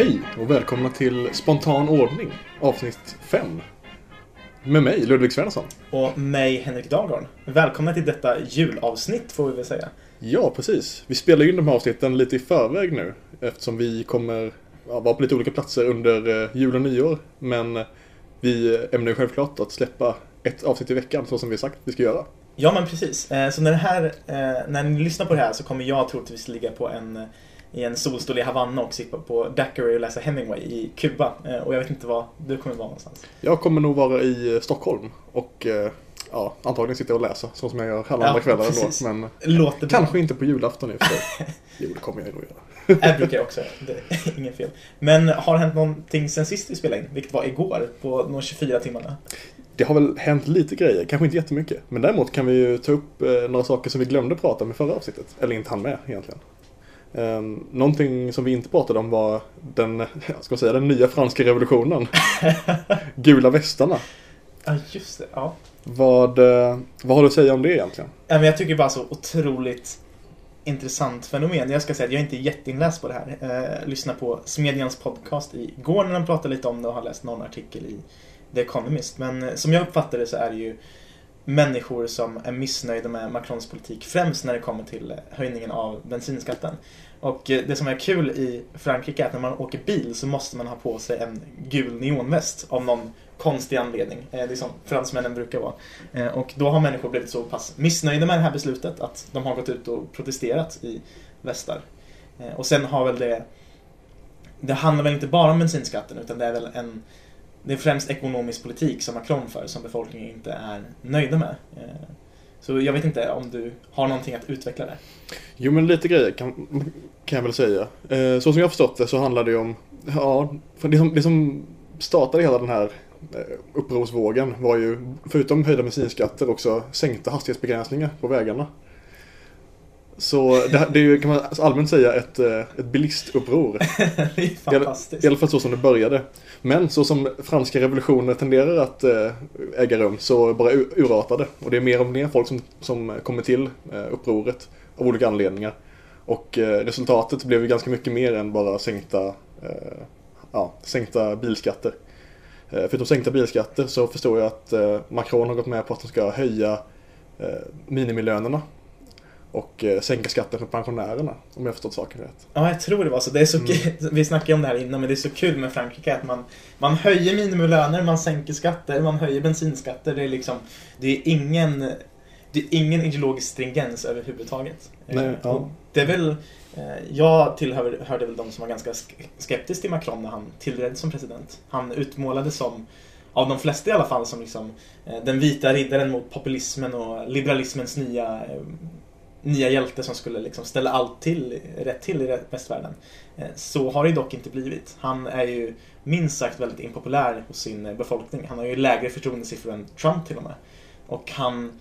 Hej och välkomna till Spontan ordning, avsnitt 5. Med mig, Ludvig Svensson. Och mig, Henrik Dahlgren. Välkomna till detta julavsnitt får vi väl säga. Ja, precis. Vi spelar in de här avsnitten lite i förväg nu eftersom vi kommer ja, vara på lite olika platser under eh, jul och nyår. Men vi ämnar ju självklart att släppa ett avsnitt i veckan så som vi sagt vi ska göra. Ja, men precis. Eh, Så när, det här, eh, när ni lyssnar på det här så kommer jag troligtvis ligga på en, i en solstol i Havanna och sitta på Daiquiri och läsa Hemingway i Kuba. Eh, Och jag vet inte var du kommer vara någonstans. Jag kommer nog vara i eh, Stockholm och eh, ja, antagligen sitta och läsa så som jag gör alla Ja, andra kvällar precis. ändå. Men Låter bra. kanske inte på julafton i och för sig. Jo, det kommer jag nog göra. Det brukar jag också göra. Inget fel. Men har det hänt någonting sen sist vi spelade in? Vilket var igår på de 24 timmarna. Det har väl hänt lite grejer, kanske inte jättemycket. Men däremot kan vi ju ta upp några saker som vi glömde prata i förra avsnittet. Eller inte hann med egentligen. Um, någonting som vi inte pratade om var den, ska säga, den nya franska revolutionen. Gula västarna. Ja, just det. Ja. Vad, eh, vad har du att säga om det egentligen? Jag tycker bara så otroligt intressant fenomen. Jag ska säga att jag är inte jätteinläst på det här. Eh, lyssna på Smedjans podcast igår när de pratade lite om det och har läst någon artikel i The Economist. Men eh, som jag uppfattar det så är det ju människor som är missnöjda med Macrons politik främst när det kommer till höjningen av bensinskatten. Och eh, det som är kul i Frankrike är att när man åker bil så måste man ha på sig en gul neonväst av någon konstig anledning. Eh, det är som fransmännen brukar vara. Eh, och då har människor blivit så pass missnöjda med det här beslutet att de har gått ut och protesterat i västar. Och sen har väl det... Det handlar väl inte bara om bensinskatten utan det är väl en... Det är främst ekonomisk politik som Macron för som befolkningen inte är nöjda med. Eh, så jag vet inte om du har någonting att utveckla där. Jo men lite grejer kan, kan jag väl säga. Eh, så som jag har förstått det så handlar det om, ja, för det som, det som startade hela den här eh, upprorsvågen var ju, förutom höjda bensinskatter, också sänkta hastighetsbegränsningar på vägarna. Så det, det är ju, kan man allmänt säga, ett, eh, ett bilistuppror. det är fantastiskt. I alla fall så som det började. Men så som franska revolutioner tenderar att eh, äga rum så bara urartade. Och det är mer och mer folk som, som kommer till eh, upproret av olika anledningar. Och resultatet blev ju ganska mycket mer än bara sänkta, ja, sänkta bilskatter. Förutom sänkta bilskatter så förstår jag att Macron har gått med på att de ska höja minimilönerna. Och eh, sänka skatten för pensionärerna, om jag förstått saken rätt. Ja, jag tror det var så. Det är så Mm. Vi snackade om det här innan, men det är så kul med Frankrike att man, man höjer minimilöner, man sänker skatter, man höjer bensinskatter. Det är liksom, det är ingen, det är ingen ideologisk stringens överhuvudtaget. Nej, Eh, ja. och Det är väl, eh, jag tillhör, hörde väl de som var ganska sk- skeptiska till Macron när han tillträdde som president. Han utmålades som, av de flesta i alla fall, som liksom den vita riddaren mot populismen och liberalismens nya nya hjälte som skulle liksom ställa allt till, rätt till i västvärlden. Eh, så har det dock inte blivit. Han är ju minst sagt väldigt impopulär hos sin eh, befolkning. Han har ju lägre förtroendesiffror än Trump till och med. Och han,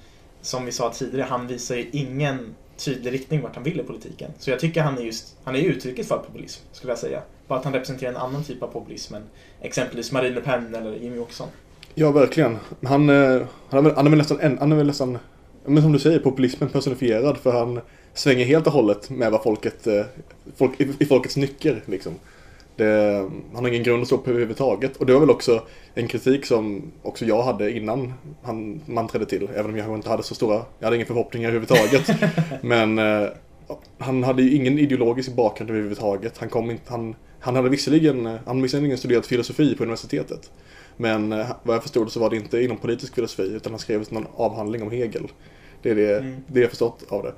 som vi sa tidigare, han visar ju ingen tydlig riktning vart han vill i politiken. Så jag tycker han är just, han är uttrycket för populism, skulle jag säga. Bara att han representerar en annan typ av populism än exempelvis Marine Le Pen eller Jimmy Åkesson. Ja, verkligen. Han, eh, han, är väl, han är väl nästan, en, han är väl nästan, men som du säger, populismen personifierad. För han svänger helt och hållet med vad folket, eh, folk, i, i folkets nycker. Liksom. Det, han har ingen grund att stå på överhuvudtaget. Och det var väl också en kritik som också jag hade innan han, man trädde till. Även om jag inte hade så stora, jag hade inga förhoppningar överhuvudtaget. men eh, han hade ju ingen ideologisk bakgrund överhuvudtaget. Han, kom inte, han, han hade visserligen, han hade visserligen studerat filosofi på universitetet. Men eh, vad jag förstod så var det inte inom politisk filosofi utan han skrev någon avhandling om Hegel. Det är det, Mm. det jag förstått av det.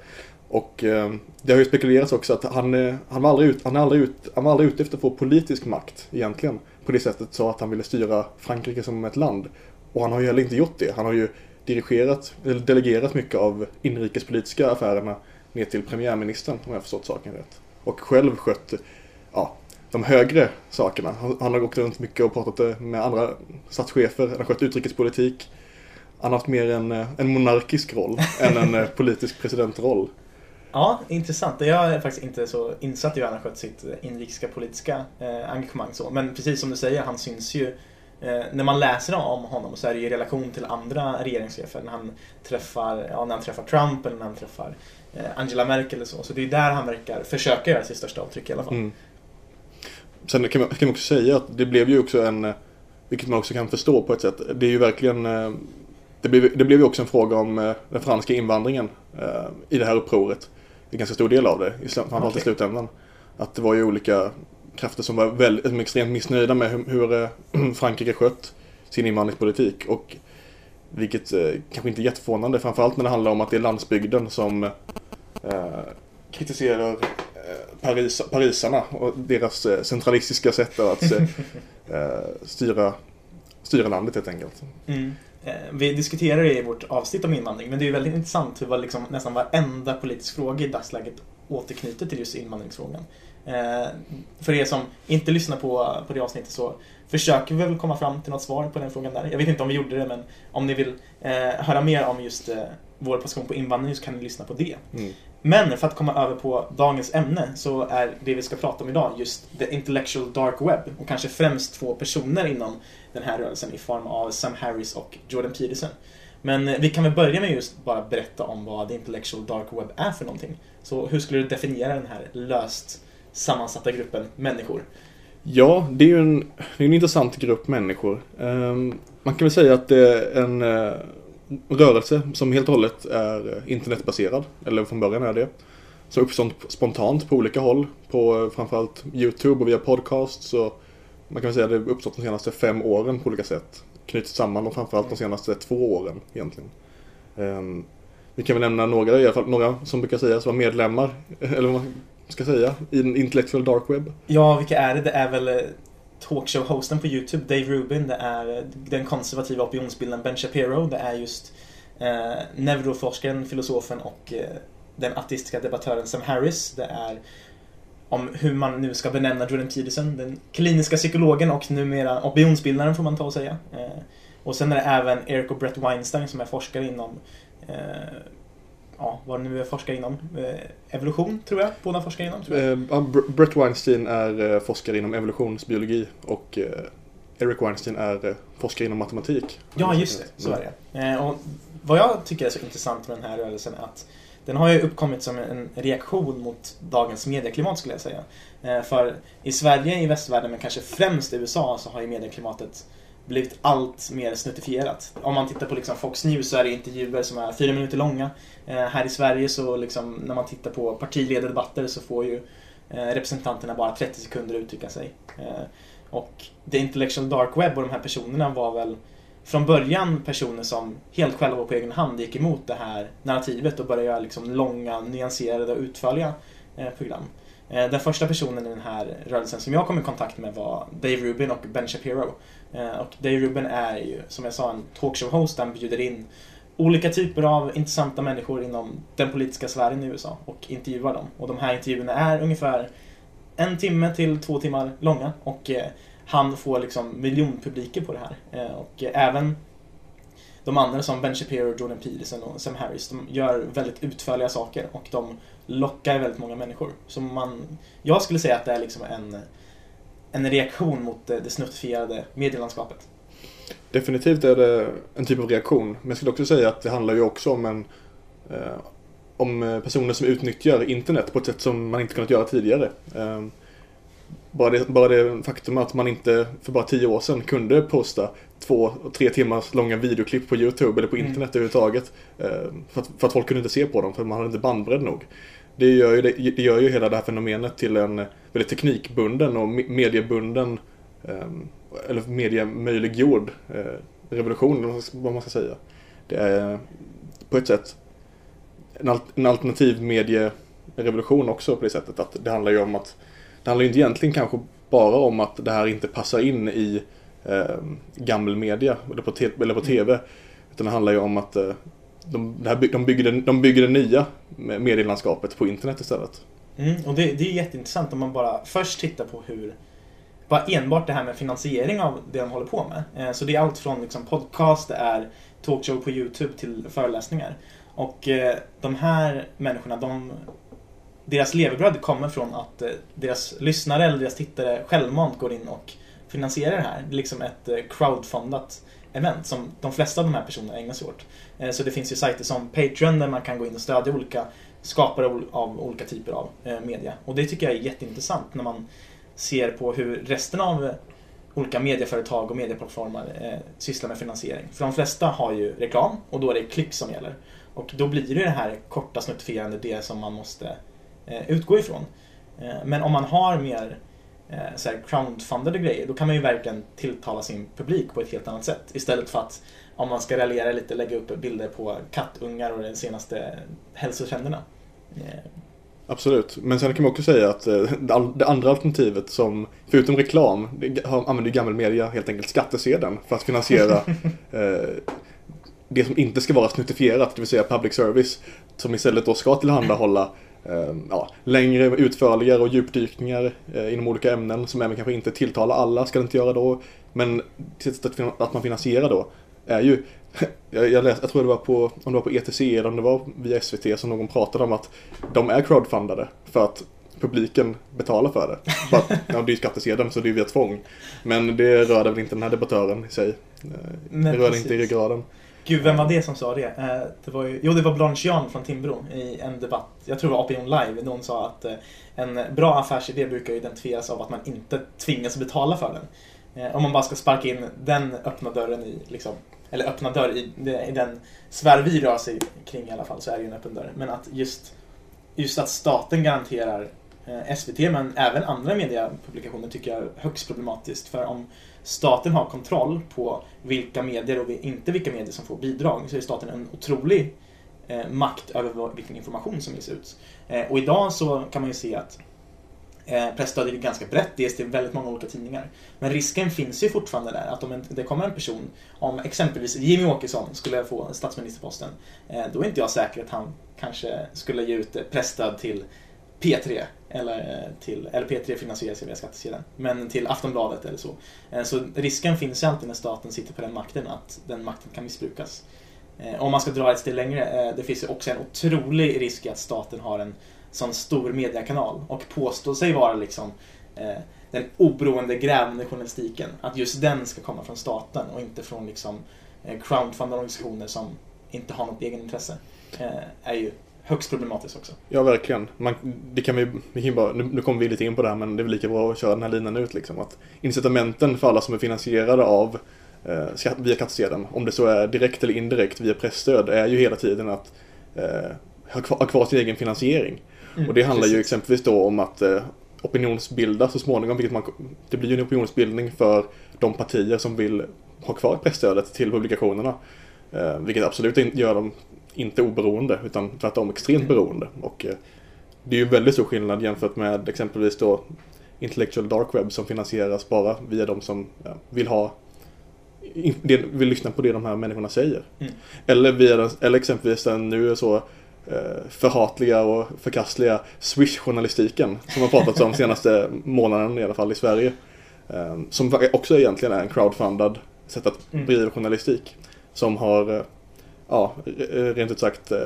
Och eh, det har ju spekulerats också att han, eh, han, var aldrig ut, han, aldrig ut, han var aldrig ute efter att få politisk makt egentligen. På det sättet så att han ville styra Frankrike som ett land. Och han har ju heller inte gjort det. Han har ju dirigerat, eller delegerat mycket av inrikespolitiska affärerna ner till premiärministern om jag har förstått saken rätt. Och själv skött ja, de högre sakerna. Han, har gått runt mycket och pratat eh, med andra statschefer. Han har skött utrikespolitik. Han har haft mer en, eh, en monarkisk roll än en eh, politisk presidentroll. Ja, intressant. Jag är faktiskt inte så insatt i hur han har skött sitt inrikesska politiska eh, engagemang. Så. Men precis som du säger, han syns ju eh, när man läser om honom så är det ju i relation till andra regeringschefer. När han träffar, ja, när han träffar Trump eller när han träffar eh, Angela Merkel eller så. Så det är där han verkar försöka göra sitt största avtryck i alla fall. Mm. Sen kan man, kan man också säga att det blev ju också en, eh, vilket man också kan förstå på ett sätt, det är ju verkligen eh, det blev, det blev ju också en fråga om eh, den franska invandringen i det här upproret. En ganska stor del av det, framförallt Okej. i slutändan. Att det var ju olika krafter som var väldigt, som extremt missnöjda med hur, hur Frankrike skött sin invandringspolitik. Och vilket eh, kanske inte är jätteförvånande, framförallt när det handlar om att det är landsbygden som eh, kritiserar Paris, parisarna och deras eh, centralistiska sätt att eh, eh, styra, styra landet helt enkelt. Mm. Vi diskuterar det i vårt avsnitt om invandring, men det är väldigt intressant hur liksom nästan varenda politisk fråga i dagsläget återknyter till just invandringsfrågan. För er som inte lyssnar på, på det avsnittet så försöker vi väl komma fram till något svar på den frågan där. Jag vet inte om vi gjorde det, men om ni vill höra mer om just vår position på invandring så kan ni lyssna på det. Mm. Men för att komma över på dagens ämne så är det vi ska prata om idag just the intellectual dark web och kanske främst två personer inom den här rörelsen i form av Sam Harris och Jordan Peterson. Men eh, vi kan väl börja med just bara berätta om vad the intellectual dark web är för någonting. Så hur skulle du definiera den här löst sammansatta gruppen människor? Ja, det är ju en, det är en intressant grupp människor. Um, man kan väl säga att det är en eh, rörelse som helt och hållet är eh, internetbaserad, eller från början är det. Som uppstått spontant på olika håll, på eh, framförallt YouTube och via podcasts. Och man kan väl säga att det har uppstått de senaste fem åren på olika sätt. Knutits samman och framförallt de senaste två åren egentligen. Ehm, vi kan väl nämna några, i alla fall några som brukar sägas vara medlemmar, eller vad man ska säga, i en intellectual dark web. Ja, vilka är det? Det är väl eh, talkshow-hosten på YouTube, Dave Rubin. Det är den konservativa opinionsbildaren Ben Shapiro. Det är just eh, neuroforskaren, filosofen och eh, den ateistiska debattören Sam Harris. Det är om hur man nu ska benämna Jordan Peterson, den kliniska psykologen och numera opinionsbildaren får man ta och säga. Eh, och sen är det även Eric och Brett Weinstein som är forskare inom eh, Ja, vad det nu är forskare inom. Eh, evolution, tror jag. Båda forskar inom. Tror jag. Eh, Brett Weinstein är eh, forskare inom evolutionsbiologi och eh, Eric Weinstein är forskare inom matematik. Ja, just det. Så är det. Och vad jag tycker är så intressant med den här rörelsen är att den har ju uppkommit som en reaktion mot dagens medieklimat skulle jag säga. För i Sverige, i västvärlden, men kanske främst i USA så har ju medieklimatet blivit allt mer snuttifierat. Om man tittar på liksom Fox News så är det intervjuer som är fyra minuter långa. Eh, här i Sverige så liksom, när man tittar på partiledardebatter så får ju eh, representanterna bara 30 sekunder uttrycka sig. Eh, och The Intellectual Dark Web och de här personerna var väl från början personer som helt själva på egen hand gick emot det här narrativet och började göra liksom långa, nyanserade och utförliga eh, program. Eh, den första personen i den här rörelsen som jag kom i kontakt med var Dave Rubin och Ben Shapiro. Eh, och Dave Rubin är ju, som jag sa, en talkshow-host. Han bjuder in olika typer av intressanta människor inom den politiska sfären i USA och intervjuar dem. Och de här intervjuerna är ungefär en timme till två timmar långa och eh, han får liksom miljonpubliker på det här. Och även de andra som Ben Shapiro, Jordan Peterson och Sam Harris, de gör väldigt utförliga saker och de lockar väldigt många människor. Så man, jag skulle säga att det är liksom en, en reaktion mot det, det snuttifierade medielandskapet. Definitivt är det en typ av reaktion. Men jag skulle också säga att det handlar ju också om en eh, om eh, personer som utnyttjar internet på ett sätt som man inte kunnat göra tidigare. Eh, bara, det, bara det faktum att man inte för bara tio år sedan kunde posta två, tre timmars långa videoklipp på YouTube eller på Mm. internet överhuvudtaget. Eh, för, att, för att folk kunde inte se på dem för man hade inte bandbredd nog. Det gör, ju, det, gör ju hela det här fenomenet till en väldigt teknikbunden och me- mediebunden eh, eller mediemöjliggjord eh, revolution, vad man- ska säga. Det är på ett sätt en, al- en alternativ medierevolution också på det sättet att det handlar ju om att det handlar ju inte egentligen kanske bara om att det här inte passar in i eh, gammelmedia eller på, eller på TV. Utan det handlar ju om att eh, de, det här by- de, bygger det, de bygger det nya medielandskapet på internet istället. Mm, och det, det är jätteintressant om man bara först tittar på hur bara enbart det här med finansiering av det de håller på med. Eh, så det är allt från liksom podcast, det är talkshow på YouTube till föreläsningar. Och eh, de här människorna, de, deras levebröd kommer från att eh, deras lyssnare eller deras tittare självmant går in och finansierar det här. Det är liksom ett crowdfundat event som de flesta av de här personerna ägnar sig åt. Eh, så det finns ju sajter som Patreon där man kan gå in och stödja olika skapare av- olika typer av eh, media. Och det tycker jag är jätteintressant när man ser på hur resten av eh, olika medieföretag och medieplattformar sysslar med finansiering. För de flesta har ju reklam och då är det klick som gäller. Och då blir det det här korta snuttifierande det som man måste utgå ifrån. Men om man har mer eh, så här crowdfundade grejer då kan man ju verkligen tilltala sin publik på ett helt annat sätt. Istället för att om man ska raljera lite lägga upp bilder på kattungar och de senaste hälsotrenderna. Eh, Absolut, men sen kan man också säga att eh, det andra alternativet som, förutom reklam, använder gammal media helt enkelt skattesedeln för att finansiera eh, det som inte ska vara snuttifierat, det vill säga public service, som istället då ska tillhandahålla ja, längre, utförligare och djupdykningar eh, inom olika ämnen som även kanske inte tilltalar alla, ska det inte göra då. Men att, man finansierar då är ju jag, läste, jag tror det var på, om det var på ETC eller om det var via SVT som någon pratade om att de är crowdfundade för att publiken betalar för det. För att, ja, det är ju skattesedeln så det är via tvång. Men det rörde väl inte den här debattören i sig. Eh, Nej, Det rörde precis. inte i ryggraden. Gud, vem var det som sa det? Eh, det var ju, jo, det var Blanche Jan från Timbro i en debatt. Jag tror det var Opinion Live. Någon sa att eh, en bra affärsidé brukar identifieras av att man inte tvingas betala för den. Eh, om man bara ska sparka in den öppna dörren i, liksom, eller öppna dörr i, i den sfär vi rör sig kring i alla fall, så är det ju en öppen dörr. Men att just, just att staten garanterar SVT, men även andra mediepublikationer tycker jag är högst problematiskt. För om staten har kontroll på vilka medier och inte vilka medier som får bidrag så är staten en otrolig eh, makt över vilken information som ges ut. Eh, och idag så kan man ju se att eh, presstödet är ganska brett, det ges till väldigt många olika tidningar. Men risken finns ju fortfarande där att om en, det kommer en person, om exempelvis Jimmy Åkesson skulle få statsministerposten, eh, då är inte jag säker att han kanske skulle ge ut pressstöd presstöd till P3 eller, eh, till, eller P3 finansieras ju via skattsedeln, men till Aftonbladet eller så. Eh, så risken finns ju alltid när staten sitter på den makten att den makten kan missbrukas. Eh, om man ska dra ett steg längre, det finns ju också en otrolig risk i att staten har en sån stor mediekanal och påstår sig vara liksom den oberoende grävande journalistiken. Att just den ska komma från staten och inte från liksom crowdfundade organisationer som inte har något egenintresse. Är ju högst problematiskt också. Ja, verkligen. Man, det kan vi, vi kan ju bara, nu, nu kommer vi lite in på det här, men det är väl lika bra att köra den här linan ut. Liksom, att incitamenten för alla som är finansierade av eh, skatt, via skattsedeln, om det så är direkt eller indirekt via pressstöd, är ju hela tiden att eh, ha, kvar, ha kvar sin egen finansiering. Mm, och det handlar ju precis. exempelvis då om att eh, opinionsbilda så småningom, vilket man, det blir ju en opinionsbildning för de partier som vill ha kvar pressstödet till publikationerna. Eh, vilket absolut in, gör dem inte oberoende, utan tvärtom extremt Mm. beroende. Och eh, det är ju väldigt stor skillnad jämfört med exempelvis då Intellectual Dark Web som finansieras bara via de som vill ha vill lyssna på det de här människorna säger. Mm. Eller, via eller exempelvis den nu så eh, förhatliga och förkastliga Swish-journalistiken som har pratats om senaste månaden i alla fall i Sverige. Eh, som också egentligen är en crowdfundad sätt att Mm. bedriva journalistik. Som har, eh, ja, rent ut sagt eh,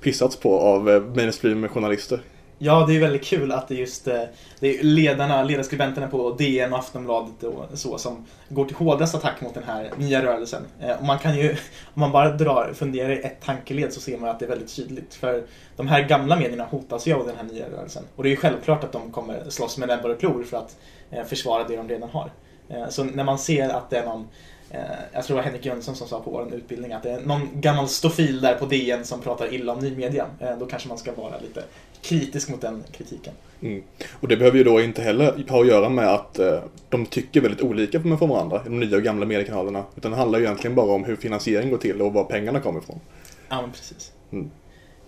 pissats på av eh, mainstream-journalister. Ja, det är väldigt kul att det just eh, det är ledarna, ledarskribenterna på DN och Aftonbladet och så som går till hårdast attack mot den här nya rörelsen. Och man kan ju, om man bara drar, funderar i ett tankeled så ser man att det är väldigt tydligt. För de här gamla medierna hotas ju av den här nya rörelsen. Och det är ju självklart att de kommer slåss med näbbar och klor för att försvara det de redan har. Så när man ser att det är någon jag tror det var Henrik Jönsson som sa på vår utbildning att det är någon gammal stofil där på DN som pratar illa om ny media. Eh, Då kanske man ska vara lite kritisk mot den kritiken. Mm. Och det behöver ju då inte heller ha att göra med att eh, de tycker väldigt olika från varandra, de nya och gamla mediekanalerna. Utan det handlar ju egentligen bara om hur finansiering går till och var pengarna kommer ifrån. Ja, men precis. Mm.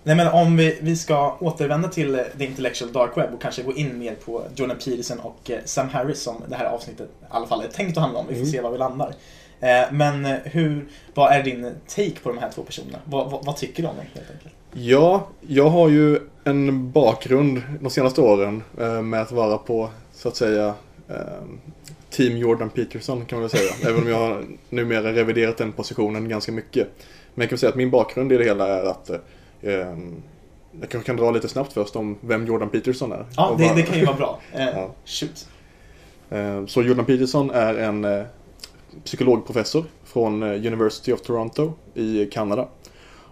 Nej, men om vi, vi ska återvända till eh, The Intellectual Dark Web och kanske gå in mer på Jordan Peterson och eh, Sam Harris som det här avsnittet i alla fall är tänkt att handla om. Vi får Mm. se var vi landar. Eh, Men hur, vad är din take på de här två personerna? Vad, vad, vad tycker du om dem helt enkelt? Ja, jag har ju en bakgrund de senaste åren eh, med att vara på, så att säga, eh, Team Jordan Peterson kan man väl säga. Även om jag har numera reviderat den positionen ganska mycket. Men jag kan säga att min bakgrund i det hela är att eh, jag kanske kan dra lite snabbt först om vem Jordan Peterson är. Ja, det, vad- det kan ju vara bra. Eh, Ja. Shoot. Eh, Så Jordan Peterson är en eh, psykologprofessor från eh, University of Toronto i Kanada.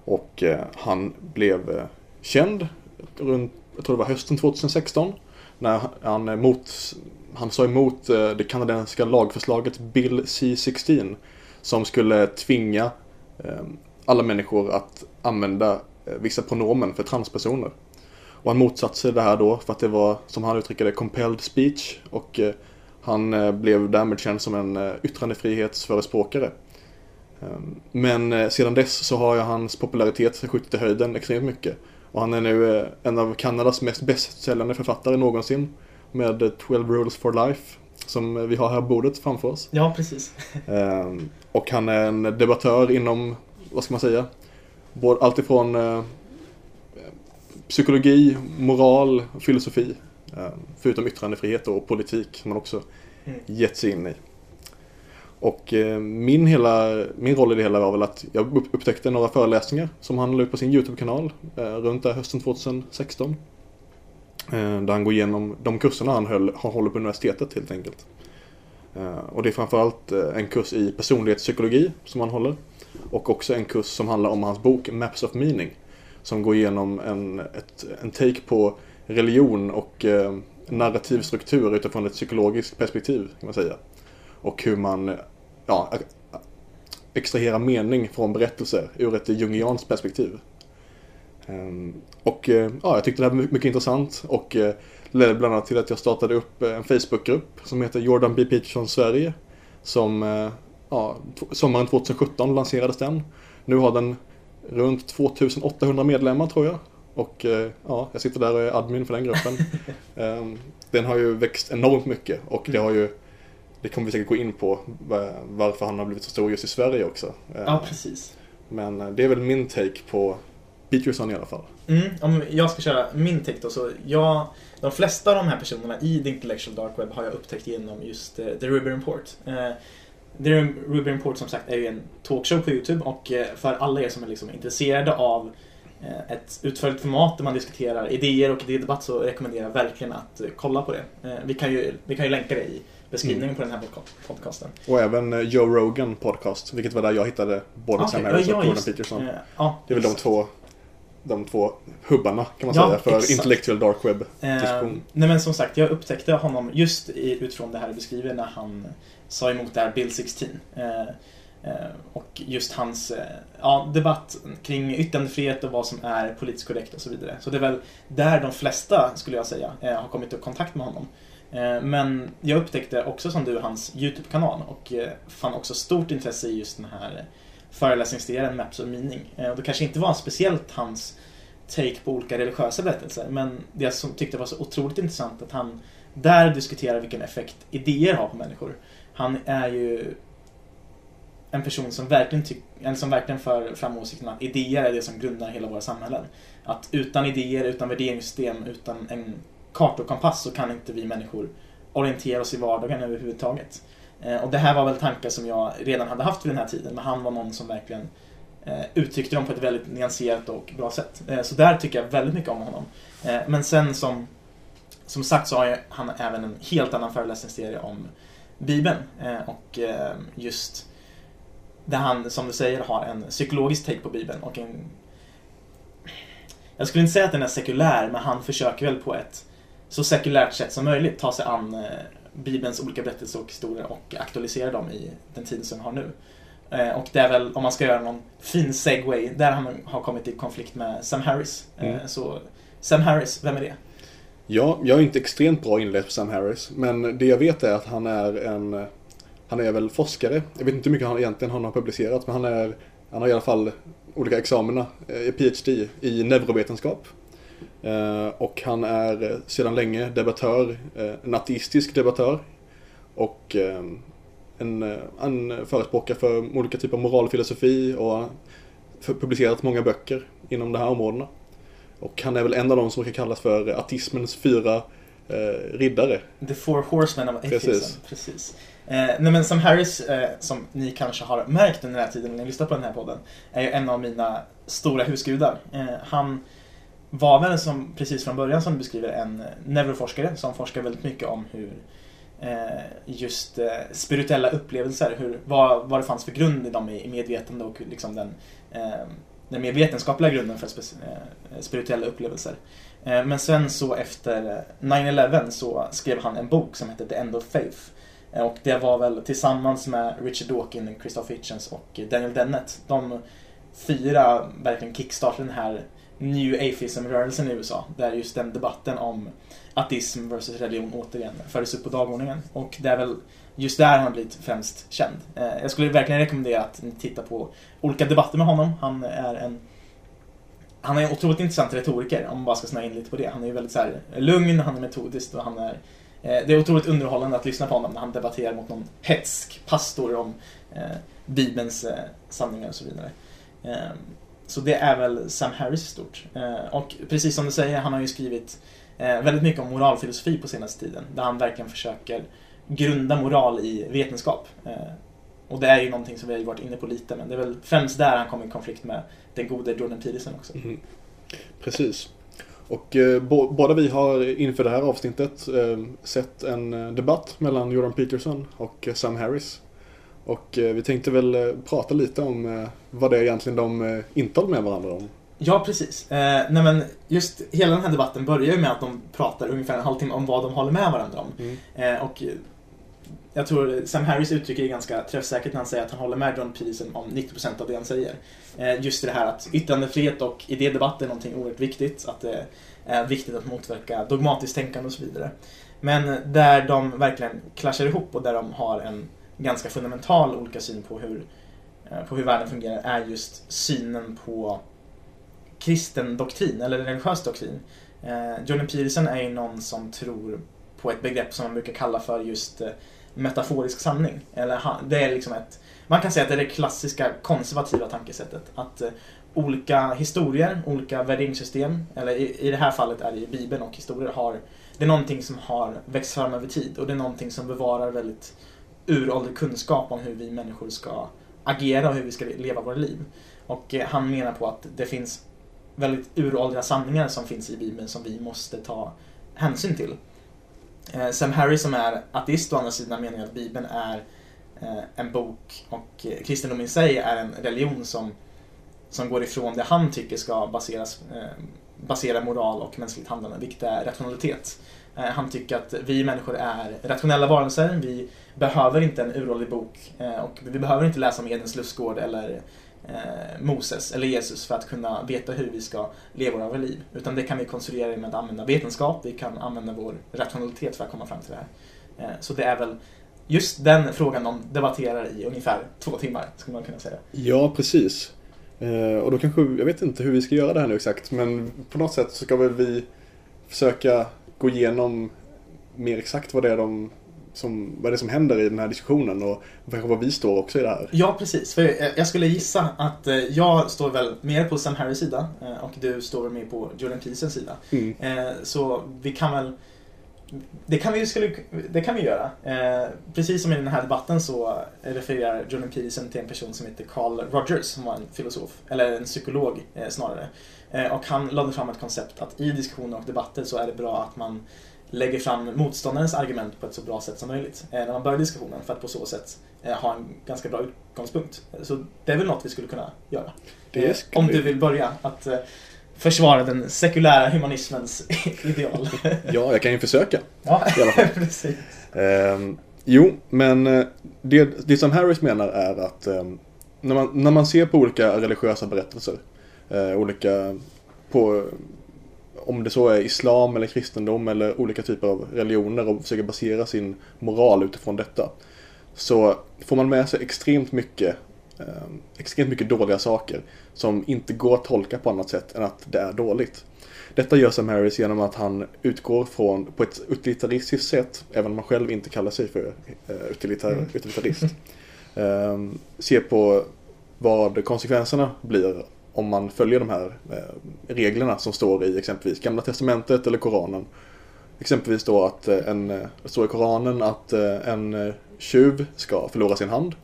Och eh, han blev eh, känd runt, jag tror det var hösten 2016, när han, mot, han sa emot det kanadensiska lagförslaget Bill C-16 som skulle tvinga alla människor att använda vissa pronomen för transpersoner. Och han motsatte sig det här då för att det var, som han uttrycker det, compelled speech och han eh, blev därmed känd som en eh, yttrandefrihetsförespråkare. Ehm, men eh, sedan dess så har ju hans popularitet skjutit i höjden extremt mycket. Och han är nu en av Kanadas mest bästsäljande författare någonsin. Med 12 Rules for Life. Som vi har här på bordet framför oss. Ja, precis. Ehm, och han är en debattör inom, vad ska man säga? Allt ifrån psykologi, moral, filosofi. Eh, förutom yttrandefrihet och politik som han också Mm. gett sig in i. Och eh, min, hela, min roll i det hela var väl att jag upp- upptäckte några föreläsningar som han la ut på sin YouTube-kanal eh, runt där hösten 2016. Eh, där han går igenom de kurserna han, höll, han håller på universitetet helt enkelt. Eh, och det är framförallt eh, en kurs i personlighetspsykologi som han håller. Och också en kurs som handlar om hans bok Maps of Meaning. Som går igenom en, ett, en take på religion och eh, narrativ struktur utifrån ett psykologiskt perspektiv kan man säga. Och hur man ja, eh, extraherar mening från berättelser ur ett jungianskt perspektiv. Ehm, och eh, ja, jag tyckte det här var mycket intressant och eh, ledde bland annat till att jag startade upp en Facebookgrupp som heter Jordan B. Peterson Sverige. Som ja, sommaren 2017 lanserades den. Nu har den runt 2800 medlemmar tror jag. Och eh, ja, jag sitter där och är admin för den gruppen. Ehm, Den har ju växt enormt mycket och det har ju det kommer vi säkert gå in på va- varför han har blivit så stor just i Sverige också. Ehm, Ja, precis. Men eh, det är väl min take på Peterson i alla fall. Mm, om jag ska köra min take då, så jag, de flesta av de här personerna i The Intellectual Dark Web har jag upptäckt genom just eh, The Ruby Report. Eh, The Ruby Report som sagt är ju en talkshow på YouTube och för alla er som är liksom intresserade av ett utförligt format där man diskuterar idéer och idédebatt så rekommenderar jag verkligen att eh, kolla på det. Eh, vi, kan ju, vi kan ju länka det i beskrivningen på den här podca- podcasten. Och även eh, Joe Rogan podcast, vilket var där jag hittade både Ah, Sam. Harris och Jordan just- Peterson. eh, ja, Det är väl de två, de två hubbarna kan man Ja, säga för exakt. Intellectual Dark Web Eh, diskussion. nej men som sagt, jag upptäckte honom just i, utifrån det här du beskriver när han sa emot det här Bill 16. Eh, eh, Eh, och just hans eh, ja, debatt kring yttrandefrihet och vad som är politiskt korrekt och så vidare. Så det är väl där de flesta, skulle jag säga, eh, har kommit i kontakt med honom. Men jag upptäckte också som du hans YouTube-kanal och fann också stort intresse i just den här föreläsningsserien Maps of Meaning. Det kanske inte var speciellt hans take på olika religiösa berättelser. Men det jag som tyckte var så otroligt intressant att han där diskuterar vilken effekt idéer har på människor. Han är ju en person som verkligen, tyck, eller som verkligen för fram åsikten att idéer är det som grundar hela våra samhällen. Att utan idéer, utan värderingssystem, utan en karta och kompass så kan inte vi människor orientera oss i vardagen överhuvudtaget. Eh, och det här var väl tankar som jag redan hade haft vid den här tiden, men han var någon som verkligen eh, uttryckte dem på ett väldigt nyanserat och bra sätt. Eh, så där tycker jag väldigt mycket om honom. Men sen som, som sagt så har han även en helt annan föreläsningsserie om Bibeln. Och just där han, som du säger, har en psykologisk take på Bibeln och en... Jag skulle inte säga att den är sekulär, men han försöker väl på ett så sekulärt sätt som möjligt ta sig an eh, Bibelns olika berättelser och historier och aktualisera dem i den tiden som vi har nu. Eh, Och det är väl, om man ska göra någon fin segway, där han har kommit i konflikt med Sam Harris. Eh, Mm. Så Sam Harris, vem är det? Ja, jag är inte extremt bra inläst på Sam Harris, men det jag vet är att han är en han är väl forskare. Jag vet inte hur mycket han egentligen har publicerat, men han, är, han har i alla fall olika examina, eh, PhD i neurovetenskap. Eh, och han är eh, sedan länge debattör, en ateistisk debattör. Och en, en förespråkare för olika typer av moralfilosofi och har publicerat många böcker inom de här områdena. Och han är väl en av de som brukar kallas för ateismens fyra eh, riddare. The Four Horsemen Atheism. Precis. Precis. Eh, nej men Sam Harris, eh, som ni kanske har märkt under den här tiden när ni lyssnar på den här podden, är ju en av mina stora husgudar. Eh, han var väl som, precis från början som du beskriver, en neuroforskare som forskar väldigt mycket om hur eh, just eh, spirituella upplevelser, hur, vad, vad det fanns för grund i dem i, i medvetande och liksom den, den mer vetenskapliga grunden för spirituella upplevelser. Eh, men sen så efter eh, 9-11 så skrev han en bok som hette The End of Faith. Eh, och det var väl tillsammans med Richard Dawkins, Christoph Hitchens och Daniel Dennett. De fyra verkligen kickstartade den här New Atheism-rörelsen i USA. Där just den debatten om ateism versus religion återigen fördes upp på dagordningen. Och det är väl just där han har blivit främst känd. Jag skulle verkligen rekommendera att ni tittar på olika debatter med honom. Han är en han är en otroligt intressant retoriker om man bara ska snöa in lite på det. Han är ju väldigt så här, lugn, han är metodisk och han är eh, det är otroligt underhållande att lyssna på honom när han debatterar mot någon hetsk pastor om eh, Bibelns eh, sanningar och så vidare. Eh, så det är väl Sam Harris i stort. Eh, och precis som du säger, han har ju skrivit eh, väldigt mycket om moralfilosofi på senaste tiden. Där han verkligen försöker grunda moral i vetenskap. Eh, och det är ju någonting som vi har varit inne på lite, men det är väl främst där han kommer i konflikt med den gode Jordan Peterson också. Mhm. Precis. Och eh, bo- båda vi har inför det här avsnittet eh, sett en eh, debatt mellan Jordan Peterson och eh, Sam Harris. Och eh, vi tänkte väl eh, prata lite om vad det är egentligen de inte håller med varandra om. Ja, precis. Eh, nej men just hela den här debatten börjar ju med att de pratar ungefär en halvtimme om vad de håller med varandra om. Mm. Eh, och jag tror Sam Harris uttrycker det ganska träffsäkert när han säger att han håller med John Peterson om 90% av det han säger. Eh, just det här att yttrandefrihet och idédebatt är någonting oerhört viktigt. Att det är viktigt att motverka dogmatiskt tänkande och så vidare. Men där de verkligen clashar ihop och där de har en ganska fundamental olika syn på hur, eh, på hur världen fungerar är just synen på kristen doktrin, eller religiös doktrin. Eh, John Peterson är ju någon som tror på ett begrepp som man brukar kalla för just metaforisk sanning. Eller det är liksom ett, man kan säga att det är det klassiska konservativa tankesättet. Att eh, olika historier, olika värderingssystem, eller i, i det här fallet är det ju Bibeln och historier, har, det är någonting som har växt fram över tid och det är någonting som bevarar väldigt uråldrig kunskap om hur vi människor ska agera och hur vi ska leva våra liv. Och eh, han menar på att det finns väldigt uråldriga sanningar som finns i Bibeln som vi måste ta hänsyn till. Eh, Sam Harris som är ateist å andra sidan menar att Bibeln är eh, en bok och eh, kristendomen i sig är en religion som, som går ifrån det han tycker ska baseras, eh, basera moral och mänskligt handlande, vilket är rationalitet. Eh, han tycker att vi människor är rationella varelser, vi behöver inte en uråldrig bok eh, och vi behöver inte läsa om Edens lustgård eller eh, Eh, Moses eller Jesus för att kunna veta hur vi ska leva våra liv. Utan det kan vi konstruera genom att använda vetenskap, vi kan använda vår rationalitet för att komma fram till det här. Eh, så det är väl just den frågan de debatterar i ungefär två timmar, skulle man kunna säga. Ja, precis. Eh, och då kanske, jag vet inte hur vi ska göra det här nu exakt, men på något sätt så ska väl vi försöka gå igenom mer exakt vad det är de som, vad det är som händer i den här diskussionen och kanske var vi står också i det här. Ja, precis. För eh, jag skulle gissa att eh, jag står väl mer på Sam Harris sida eh, och du står mer på Jordan Petersons sida. Mm. Så vi kan väl det kan vi, skulle, det kan vi göra. Eh, precis som i den här debatten så refererar Jordan Peterson till en person som heter Carl Rogers som var en filosof, eller en psykolog eh, snarare. Eh, och han lade fram ett koncept att i diskussioner och debatter så är det bra att man lägger fram motståndarens argument på ett så bra sätt som möjligt eh, när man börjar diskussionen för att på så sätt eh, ha en ganska bra utgångspunkt. Så det är väl något vi skulle kunna göra. Eh, Om du vill börja att försvara den sekulära humanismens ideal. Ja, jag kan ju försöka. ja, I alla fall. precis. Ehm, jo, men det, det som Harris menar är att ehm, när, man, när man ser på olika religiösa berättelser, eh, olika på om det så är islam eller kristendom eller olika typer av religioner och försöker basera sin moral utifrån detta. Så får man med sig extremt mycket, ehm, extremt mycket dåliga saker som inte går att tolka på annat sätt än att det är dåligt. Detta gör Sam Harris genom att han utgår från, på ett utilitaristiskt sätt, även om han själv inte kallar sig för uh, utilitar, Mm. utilitarist, um, ser på vad konsekvenserna blir om man följer de här eh, reglerna som står i exempelvis Gamla Testamentet eller Koranen. Exempelvis då att eh, en, det står i Koranen att en tjuv ska förlora sin hand.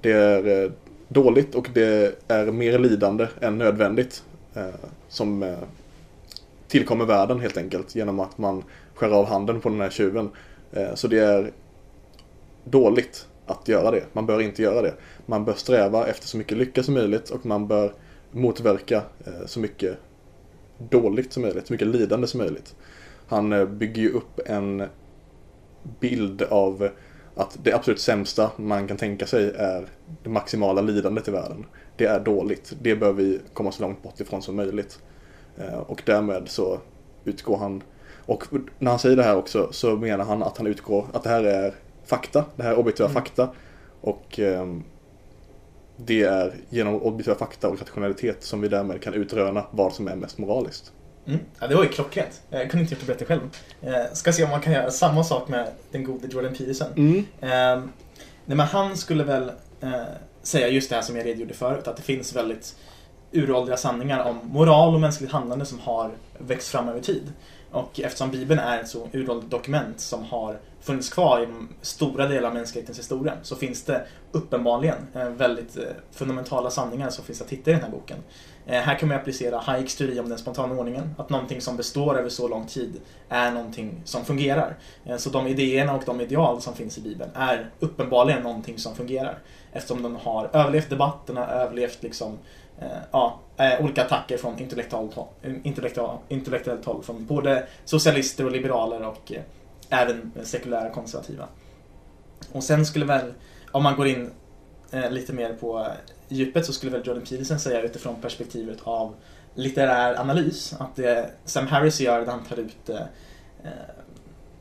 Det är dåligt och det är mer lidande än nödvändigt som tillkommer världen helt enkelt genom att man skär av handen på den här tjuven. Så det är dåligt att göra det. Man bör inte göra det. Man bör sträva efter så mycket lycka som möjligt och man bör motverka eh, så mycket dåligt som möjligt, så mycket lidande som möjligt. Han eh, bygger ju upp en bild av att det absolut sämsta man kan tänka sig är det maximala lidandet i världen. Det är dåligt. Det bör vi komma så långt bort ifrån som möjligt. Eh, och därmed så utgår han och när han säger det här också så menar han att han utgår att det här är fakta. Det här är objektiva Mm. fakta. Och ehm, det är genom objektiva fakta och rationalitet som vi därmed kan utröna vad som är mest moraliskt. Mm. Ja, det var ju klockrent. Jag kunde inte gjort det bättre själv. Eh, ska se om man kan göra samma sak med den gode Jordan Peterson. Mm. Eh, nej, men han skulle väl eh, säga just det här som jag redogjorde förut, att det finns väldigt uråldriga sanningar om moral och mänskligt handlande som har växt fram över tid. Och eftersom Bibeln är ett så uråldrigt dokument som har funnits kvar i stora delar av mänsklighetens historia så finns det uppenbarligen eh, väldigt eh, fundamentala sanningar som finns att hitta i den här boken. Eh, här kan man applicera Hayeks teori om den spontana ordningen, att någonting som består över så lång tid är någonting som fungerar. Så de idéerna och de ideal som finns i Bibeln är uppenbarligen någonting som fungerar. Eftersom den har överlevt debatterna, överlevt liksom, ja, olika attacker från intellektuellt håll, intellektuellt, intellektuellt håll från både socialister och liberaler och även sekulära konservativa. Och sen skulle väl, om man går in eh, lite mer på djupet så skulle väl Jordan Peterson säga utifrån perspektivet av litterär analys att det Sam Harris gör där han tar ut eh, eh,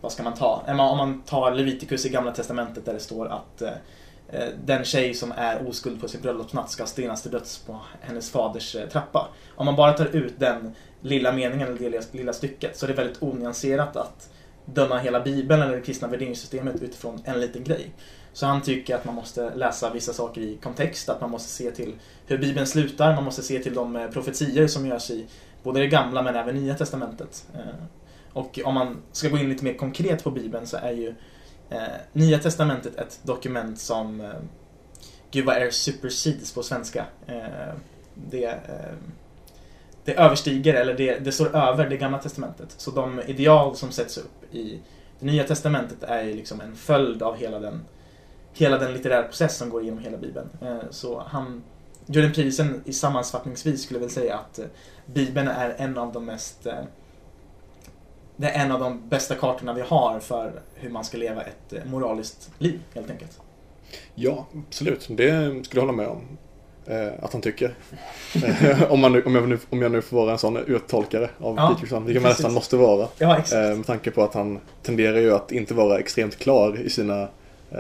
vad ska man ta? Om man- tar Leviticus i Gamla Testamentet där det står att eh, eh, den tjej som är oskuld på sin bröllopsnatt ska stenas till döds på hennes faders eh, trappa. Om man bara tar ut den lilla meningen eller det lilla, lilla stycket så är det väldigt onyanserat att döma hela Bibeln eller det kristna värderingssystemet utifrån en liten grej. Så han tycker att man måste läsa vissa saker i kontext, att man måste se till hur Bibeln slutar, man måste se till de eh, profetier som görs i både det gamla men även nya testamentet. Eh, och om man ska gå in lite mer konkret på Bibeln så är ju eh, Nya testamentet ett dokument som Gud vad är supersedes på svenska? Det, det överstiger, eller det, det står över det gamla testamentet. Så de ideal som sätts upp i det nya testamentet är ju liksom en följd av hela den, hela den litterära process som går igenom hela Bibeln. Eh, så han, Jordan Peterson i sammanfattningsvis skulle väl säga att eh, Bibeln är en av de mest eh, det är en av de bästa kartorna vi har för hur man ska leva ett moraliskt liv, helt enkelt. Ja, absolut. Det skulle jag hålla med om. Eh, att han tycker. Eh, om, man nu, om, jag nu, om jag nu får vara en sån uttolkare av Ja, Peterson, vilket man precis. nästan måste vara. Ja. Eh, med tanke på att han tenderar ju att inte vara extremt klar i sina eh,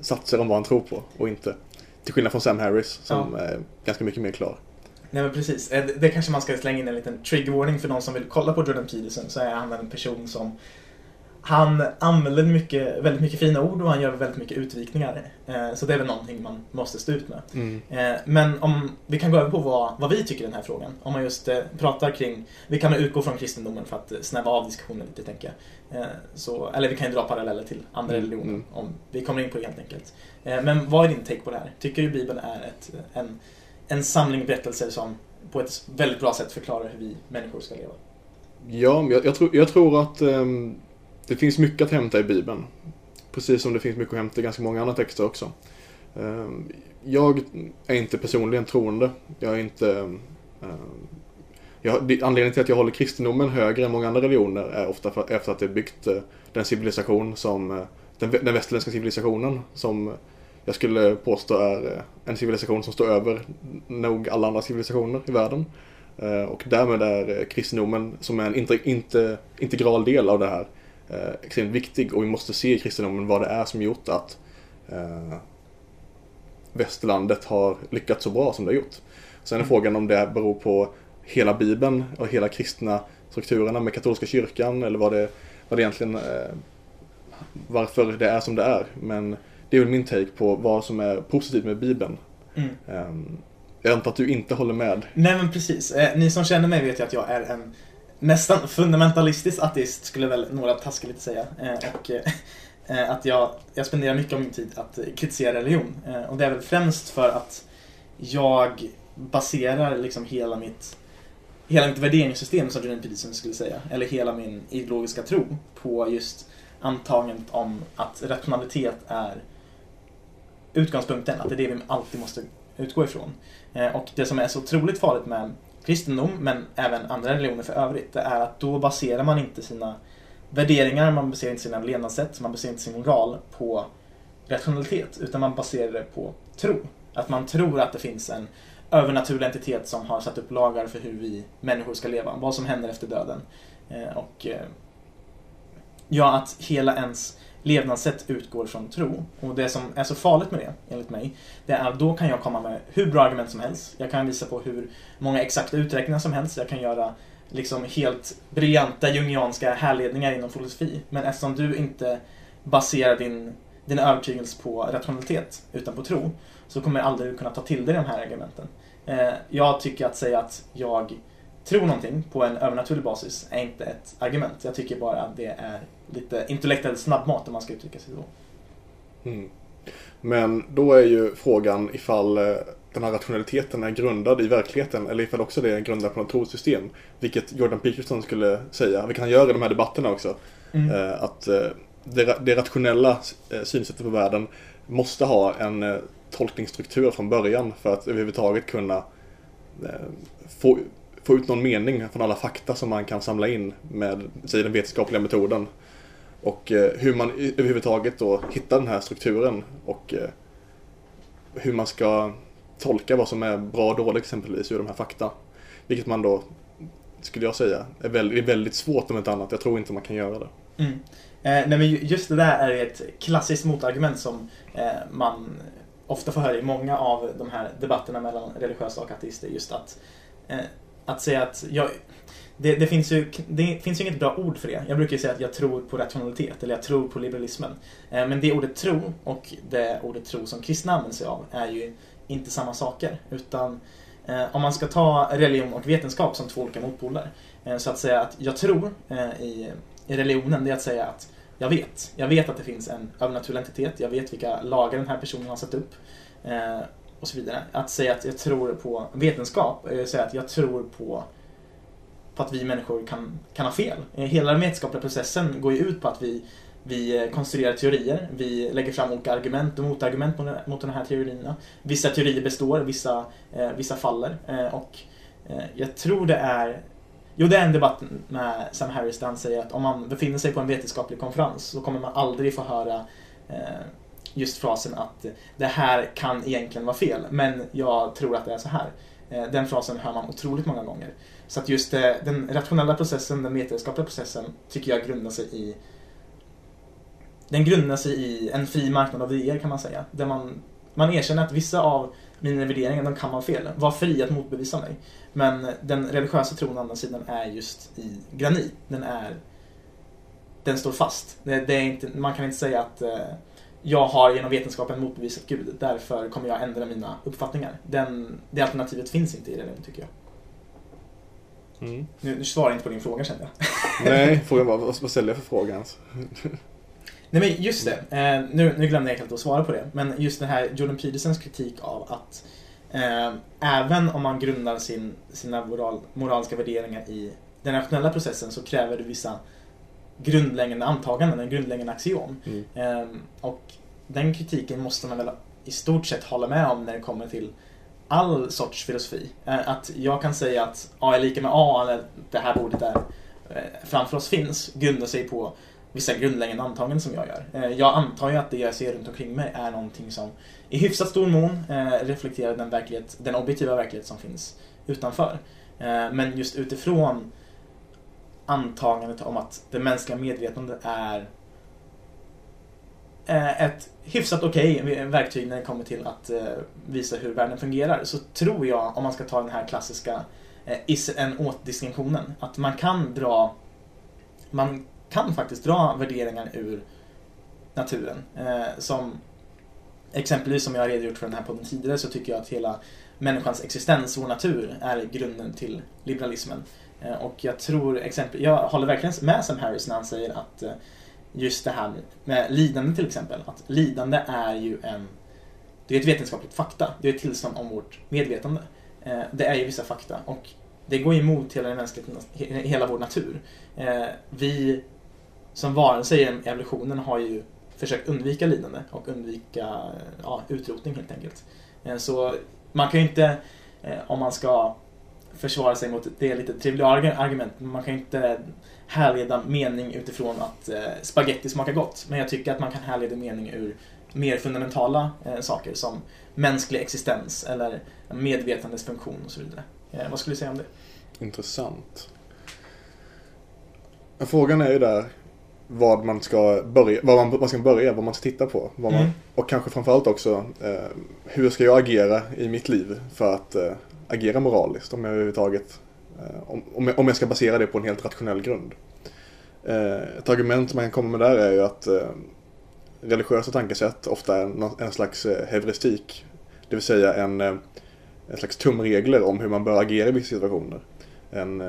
satser om vad han tror på och inte. Till skillnad från Sam Harris som är ganska mycket mer klar. Nej men precis. Det- kanske man ska slänga in en liten trigger warning för de som vill kolla på Jordan Peterson så är han en person som han använder mycket, väldigt mycket fina ord och han gör väldigt mycket utvikningar. Eh, Så det är väl någonting man måste stå ut med. Mm. Eh, Men om vi kan gå över på vad, vad vi tycker i den här frågan. Om man just eh, pratar kring, vi kan utgå från kristendomen för att snäva av diskussionen lite tänker jag. Så, eller vi kan ju dra paralleller till andra Mm, religioner mm. om vi kommer in på det helt enkelt. Men vad är din take på det här? Tycker du Bibeln är ett, en, en samling berättelser som på ett väldigt bra sätt förklarar hur vi människor ska leva? Ja, jag, jag, tror, jag tror att ehm, det finns mycket att hämta i Bibeln. Precis som det finns mycket att hämta i ganska många andra texter också. Ehm, jag är inte personligen troende. Jag är inte... Ehm, jag, anledningen till att jag håller kristendomen högre än många andra religioner är ofta för, efter att det är byggt eh, den civilisation som... Eh, den, den västerländska civilisationen som jag skulle påstå är eh, en civilisation som står över nog alla andra civilisationer i världen. Och därmed är kristendomen, som är en inte, inte, integral del av det här, eh, extremt viktig. Och vi måste se i kristendomen vad det är som gjort att eh, västerlandet har lyckats så bra som det har gjort. Sen är Mm. frågan om det beror på hela Bibeln och hela kristna strukturerna med katolska kyrkan eller vad det, vad det egentligen eh, varför det är som det är. Men det är väl min take på vad som är positivt med Bibeln. Mm. Ehm, jag antar att du inte håller med. Nej men precis. Eh, Ni som känner mig vet ju att jag är en nästan fundamentalistisk ateist skulle väl några taskigt säga. Eh, och eh, eh, att jag, jag spenderar mycket av min tid att kritisera religion. Och det är väl främst för att jag baserar liksom hela mitt hela mitt värderingssystem som Jordan Peterson skulle säga, eller hela min ideologiska tro på just antagandet om att rationalitet är utgångspunkten, att det är det vi alltid måste utgå ifrån. Och det som är så otroligt farligt med kristendom, men även andra religioner för övrigt, det är att då baserar man inte sina värderingar, man baserar inte sina levnadssätt, man baserar inte sin moral på rationalitet, utan man baserar det på tro. Att man tror att det finns en övernaturlig entitet som har satt upp lagar för hur vi människor ska leva, vad som händer efter döden. Eh, och eh, ja, att hela ens levnadssätt utgår från tro. Och det som är så farligt med det, enligt mig, det är att då kan jag komma med hur bra argument som helst. Jag kan visa på hur många exakta uträkningar som helst. Jag kan göra liksom helt briljanta jungianska härledningar inom filosofi. Men eftersom du inte baserar din, din övertygelse på rationalitet, utan på tro, så kommer jag aldrig kunna ta till dig de här argumenten. Eh, jag tycker att säga att jag tror någonting på en övernaturlig basis är inte ett argument. Jag tycker bara att det är lite intellektuell snabbmat om man ska uttrycka sig så. Mm. Men då är ju frågan ifall eh, den här rationaliteten är grundad i verkligheten eller ifall också det är grundat på något trosystem. Vilket Jordan Peterson skulle säga, vilket han gör i de här debatterna också. Mm. Eh, att det, det rationella synsättet på världen måste ha en tolkningsstruktur från början för att överhuvudtaget kunna få få ut någon mening från alla fakta som man kan samla in med säg, den vetenskapliga metoden. Och eh, hur man överhuvudtaget då hittar den här strukturen och eh, hur man ska tolka vad som är bra och dåligt exempelvis ur de här fakta. Vilket man då, skulle jag säga, är väldigt, väldigt svårt om inte annat. Jag tror inte man kan göra det. Mm. Eh, nej men just det där är ett klassiskt motargument som eh, man ofta får höra i många av de här debatterna mellan religiösa och ateister. Just att eh, att säga att jag, det, det, finns ju, det finns ju inget bra ord för det. Jag brukar säga att jag tror på rationalitet eller jag tror på liberalismen. Eh, men det ordet tro och det ordet tro som kristna använder sig av är ju inte samma saker. Utan eh, om man ska ta religion och vetenskap som två olika motpoler. Eh, så att säga att jag tror i religionen, det är att säga att jag vet. Jag vet att det finns en övernaturlig entitet. Jag vet vilka lagar den här personen har satt upp och så vidare. Att säga att jag tror på vetenskap är att säga att jag tror på, på att vi människor kan, kan ha fel. Eh, hela den vetenskapliga processen går ju ut på att vi, vi eh, konstruerar teorier, vi lägger fram olika argument och motargument mot, mot de här teorierna. Vissa teorier består, vissa, eh, vissa faller. Eh, och eh, jag tror det är Jo, det är en debatt med Sam Harris där han säger att om man befinner sig på en vetenskaplig konferens så kommer man aldrig få höra eh, just frasen att det här kan egentligen vara fel, men jag tror att det är så här. Eh, den frasen hör man otroligt många gånger. Så att just eh, den rationella processen, den vetenskapliga processen, tycker jag grundar sig i den grundar sig i en fri marknad av idéer kan man säga. Där man, man erkänner att vissa av mina värderingar, de kan vara fel. Var fri att motbevisa mig. Men den religiösa tron å andra sidan är just i granit. Den är den står fast. Det, det är inte, man kan inte säga att eh, jag har genom vetenskapen motbevisat Gud, därför kommer jag ändra mina uppfattningar. Den, det alternativet finns inte i religion, tycker jag. Mm. Nu, nu svarar jag inte på din fråga kände jag. Nej, frågan var vad ställer jag för fråga ens? Nej men just det, eh, nu, nu glömde jag helt att svara på det. Men just det här Jordan Petersons kritik av att eh, även om man grundar sin, sina moral, moraliska värderingar i den nationella processen så kräver det vissa grundläggande antaganden, en grundläggande axiom. Mm. Ehm, och den kritiken måste man väl i stort sett hålla med om när det kommer till all sorts filosofi. Eh, att jag kan säga att A är lika med A, eller det här bordet där eh, framför oss finns, grundar sig på vissa grundläggande antaganden som jag gör. Eh, jag antar ju att det jag ser runt omkring mig är någonting som i hyfsat stor mån reflekterar den, verklighet, den objektiva verklighet som finns utanför. Men just utifrån antagandet om att det mänskliga medvetandet är Eh, ett hyfsat okej okay verktyg när det kommer till att eh, visa hur världen fungerar så tror jag, om man ska ta den här klassiska eh, is en åt-distinktionen, att man kan dra man kan faktiskt dra värderingar ur naturen. Som exempelvis som jag har redogjort för den här podden tidigare så tycker jag att hela människans existens, vår natur, är grunden till liberalismen. Och jag tror exempel, jag håller verkligen med Sam Harris när han säger att eh, just det här med lidande till exempel, att lidande är ju en det är ett vetenskapligt fakta. Det är ett tillstånd om vårt medvetande. Eh, det är ju vissa fakta och det går emot hela, den hela vår natur. Eh, vi som varelser i evolutionen har ju försökt undvika lidande och undvika ja, utrotning helt enkelt. Eh, så man kan ju inte, eh, om man ska försvara sig mot det lite triviala argumentet, Man kan ju inte härleda mening utifrån att eh, spaghetti smakar gott. Men jag tycker att man kan härleda mening ur mer fundamentala eh, saker som mänsklig existens eller medvetandets funktion och så vidare. Eh, vad skulle du säga om det? Intressant. Frågan är ju där vad man ska börja, vad man, man ska börja, vad man ska titta på. Vad man, Mm. Och kanske framförallt också, eh, hur ska jag agera i mitt liv för att eh, agera moraliskt om jag överhuvudtaget, Eh, om, om, jag, ska basera det på en helt rationell grund. Eh, ett argument man kan komma med där är ju att eh, religiösa tankesätt ofta är en, slags heuristik. Det vill säga en, en slags tumregler om hur man bör agera i vissa situationer. En,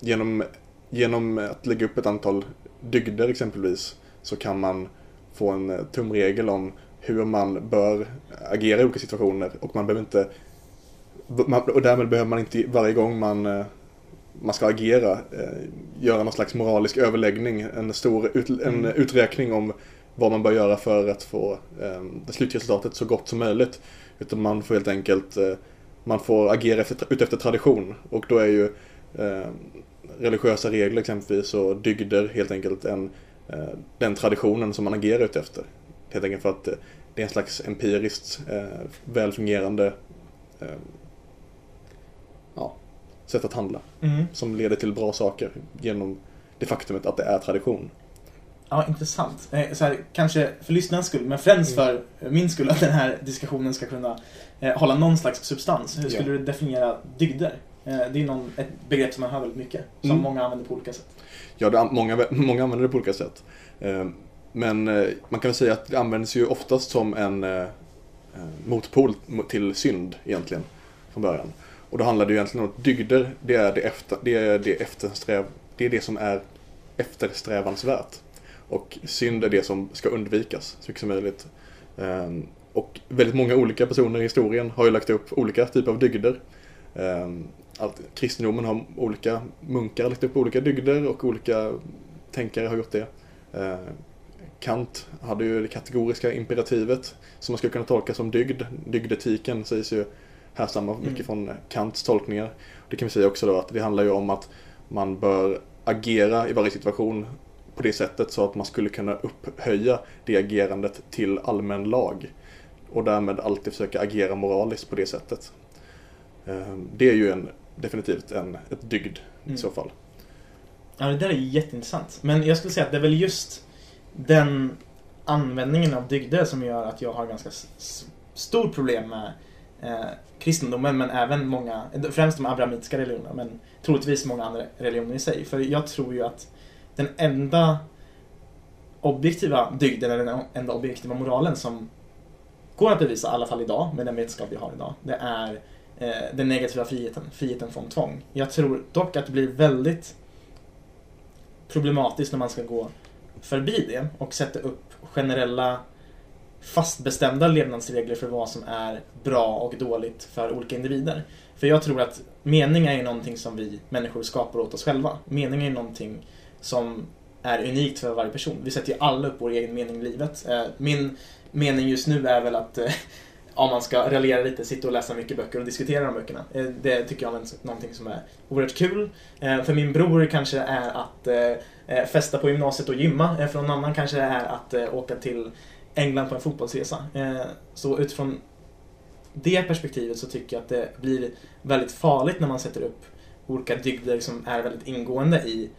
genom, genom att lägga upp ett antal dygder exempelvis så kan man få en tumregel om hur man bör agera i olika situationer och man behöver inte och därmed behöver man inte varje gång man, eh, man ska agera eh, göra någon slags moralisk överläggning, en stor ut, en Mm. uträkning om vad man bör göra för att få eh, det slutresultatet så gott som möjligt. Utan man får helt enkelt eh, man får agera efter, utefter tradition och då är ju eh, religiösa regler exempelvis och dygder helt enkelt en, den traditionen som man agerar utefter. Helt enkelt för att det är en slags empiriskt eh, välfungerande eh, ja, sätt att handla Mm. som leder till bra saker genom det faktumet att det är tradition. Ja, intressant. Eh, Så här, kanske för lyssnarens skull, men främst för min skull, att den här diskussionen ska kunna eh, hålla någon slags substans. Hur skulle Ja. du definiera dygder? Eh, det är någon, ett begrepp som man hör väldigt mycket, som Mm. många använder på olika sätt. Ja, det, många, många använder det på olika sätt. Eh, Men man kan väl säga att det används ju oftast som en motpol mo- till synd egentligen från början. Och då handlar det ju egentligen om att dygder, det är det, efter, det, är det, eftersträv, det är det som är eftersträvansvärt. Och synd är det som ska undvikas så mycket som möjligt. Ehm, och väldigt många olika personer i historien har ju lagt upp olika typer av dygder. Ehm, allt, kristendomen har olika munkar lagt upp olika dygder och olika tänkare har gjort det. Ehm, Kant hade ju det kategoriska imperativet som man skulle kunna tolka som dygd. Dygdetiken sägs ju härstammar mycket Mm. från Kants tolkningar. Det kan vi säga också då att det handlar ju om att man bör agera i varje situation på det sättet så att man skulle kunna upphöja det agerandet till allmän lag. Och därmed alltid försöka agera moraliskt på det sättet. Ehm, Det är ju en, definitivt en, ett dygd i Mm. så fall. Ja, det där är jätteintressant. Men jag skulle säga att det är väl just den användningen av dygder som gör att jag har ganska stort problem med eh, kristendomen, men även många, främst de abrahamitiska religionerna, men troligtvis många andra religioner i sig. För jag tror ju att den enda objektiva dygden, eller den enda objektiva moralen som går att bevisa, i alla fall idag, med den vetenskap vi har idag, det är eh, den negativa friheten, friheten från tvång. Jag tror dock att det blir väldigt problematiskt när man ska gå förbi det och sätta upp generella fastbestämda levnadsregler för vad som är bra och dåligt för olika individer. För jag tror att mening är ju någonting som vi människor skapar åt oss själva. Mening är ju någonting som är unikt för varje person. Vi sätter ju alla upp vår egen mening i livet. Eh, min mening just nu är väl att eh, om man ska raljera lite, sitta och läsa mycket böcker och diskutera de böckerna. Eh, det tycker jag är någonting som är oerhört kul. För min bror kanske är att festa på gymnasiet och gymma. För någon annan kanske det är att åka till England på en fotbollsresa. Eh, Så utifrån det perspektivet så tycker jag att det blir väldigt farligt när man sätter upp olika dygder som är väldigt ingående i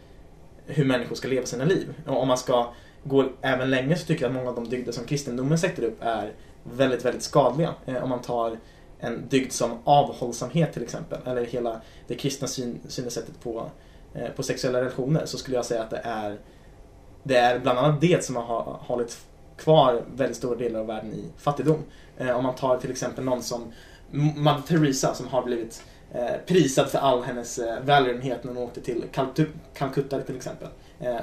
hur människor ska leva sina liv. Och om man ska gå även längre så tycker jag att många av de dygder som kristendomen sätter upp är väldigt, väldigt skadliga. Eh, Om man tar en dygd som avhållsamhet till exempel, eller hela det kristna syn, synsättet på, eh, på sexuella relationer, så skulle jag säga att det är, det är bland annat det som har hållit kvar väldigt stora delar av världen i fattigdom. Eh, om man tar till exempel någon som Mother Teresa som har blivit eh, prisad för all hennes eh, välgörenhet när hon åkte till typ Calcutta till exempel.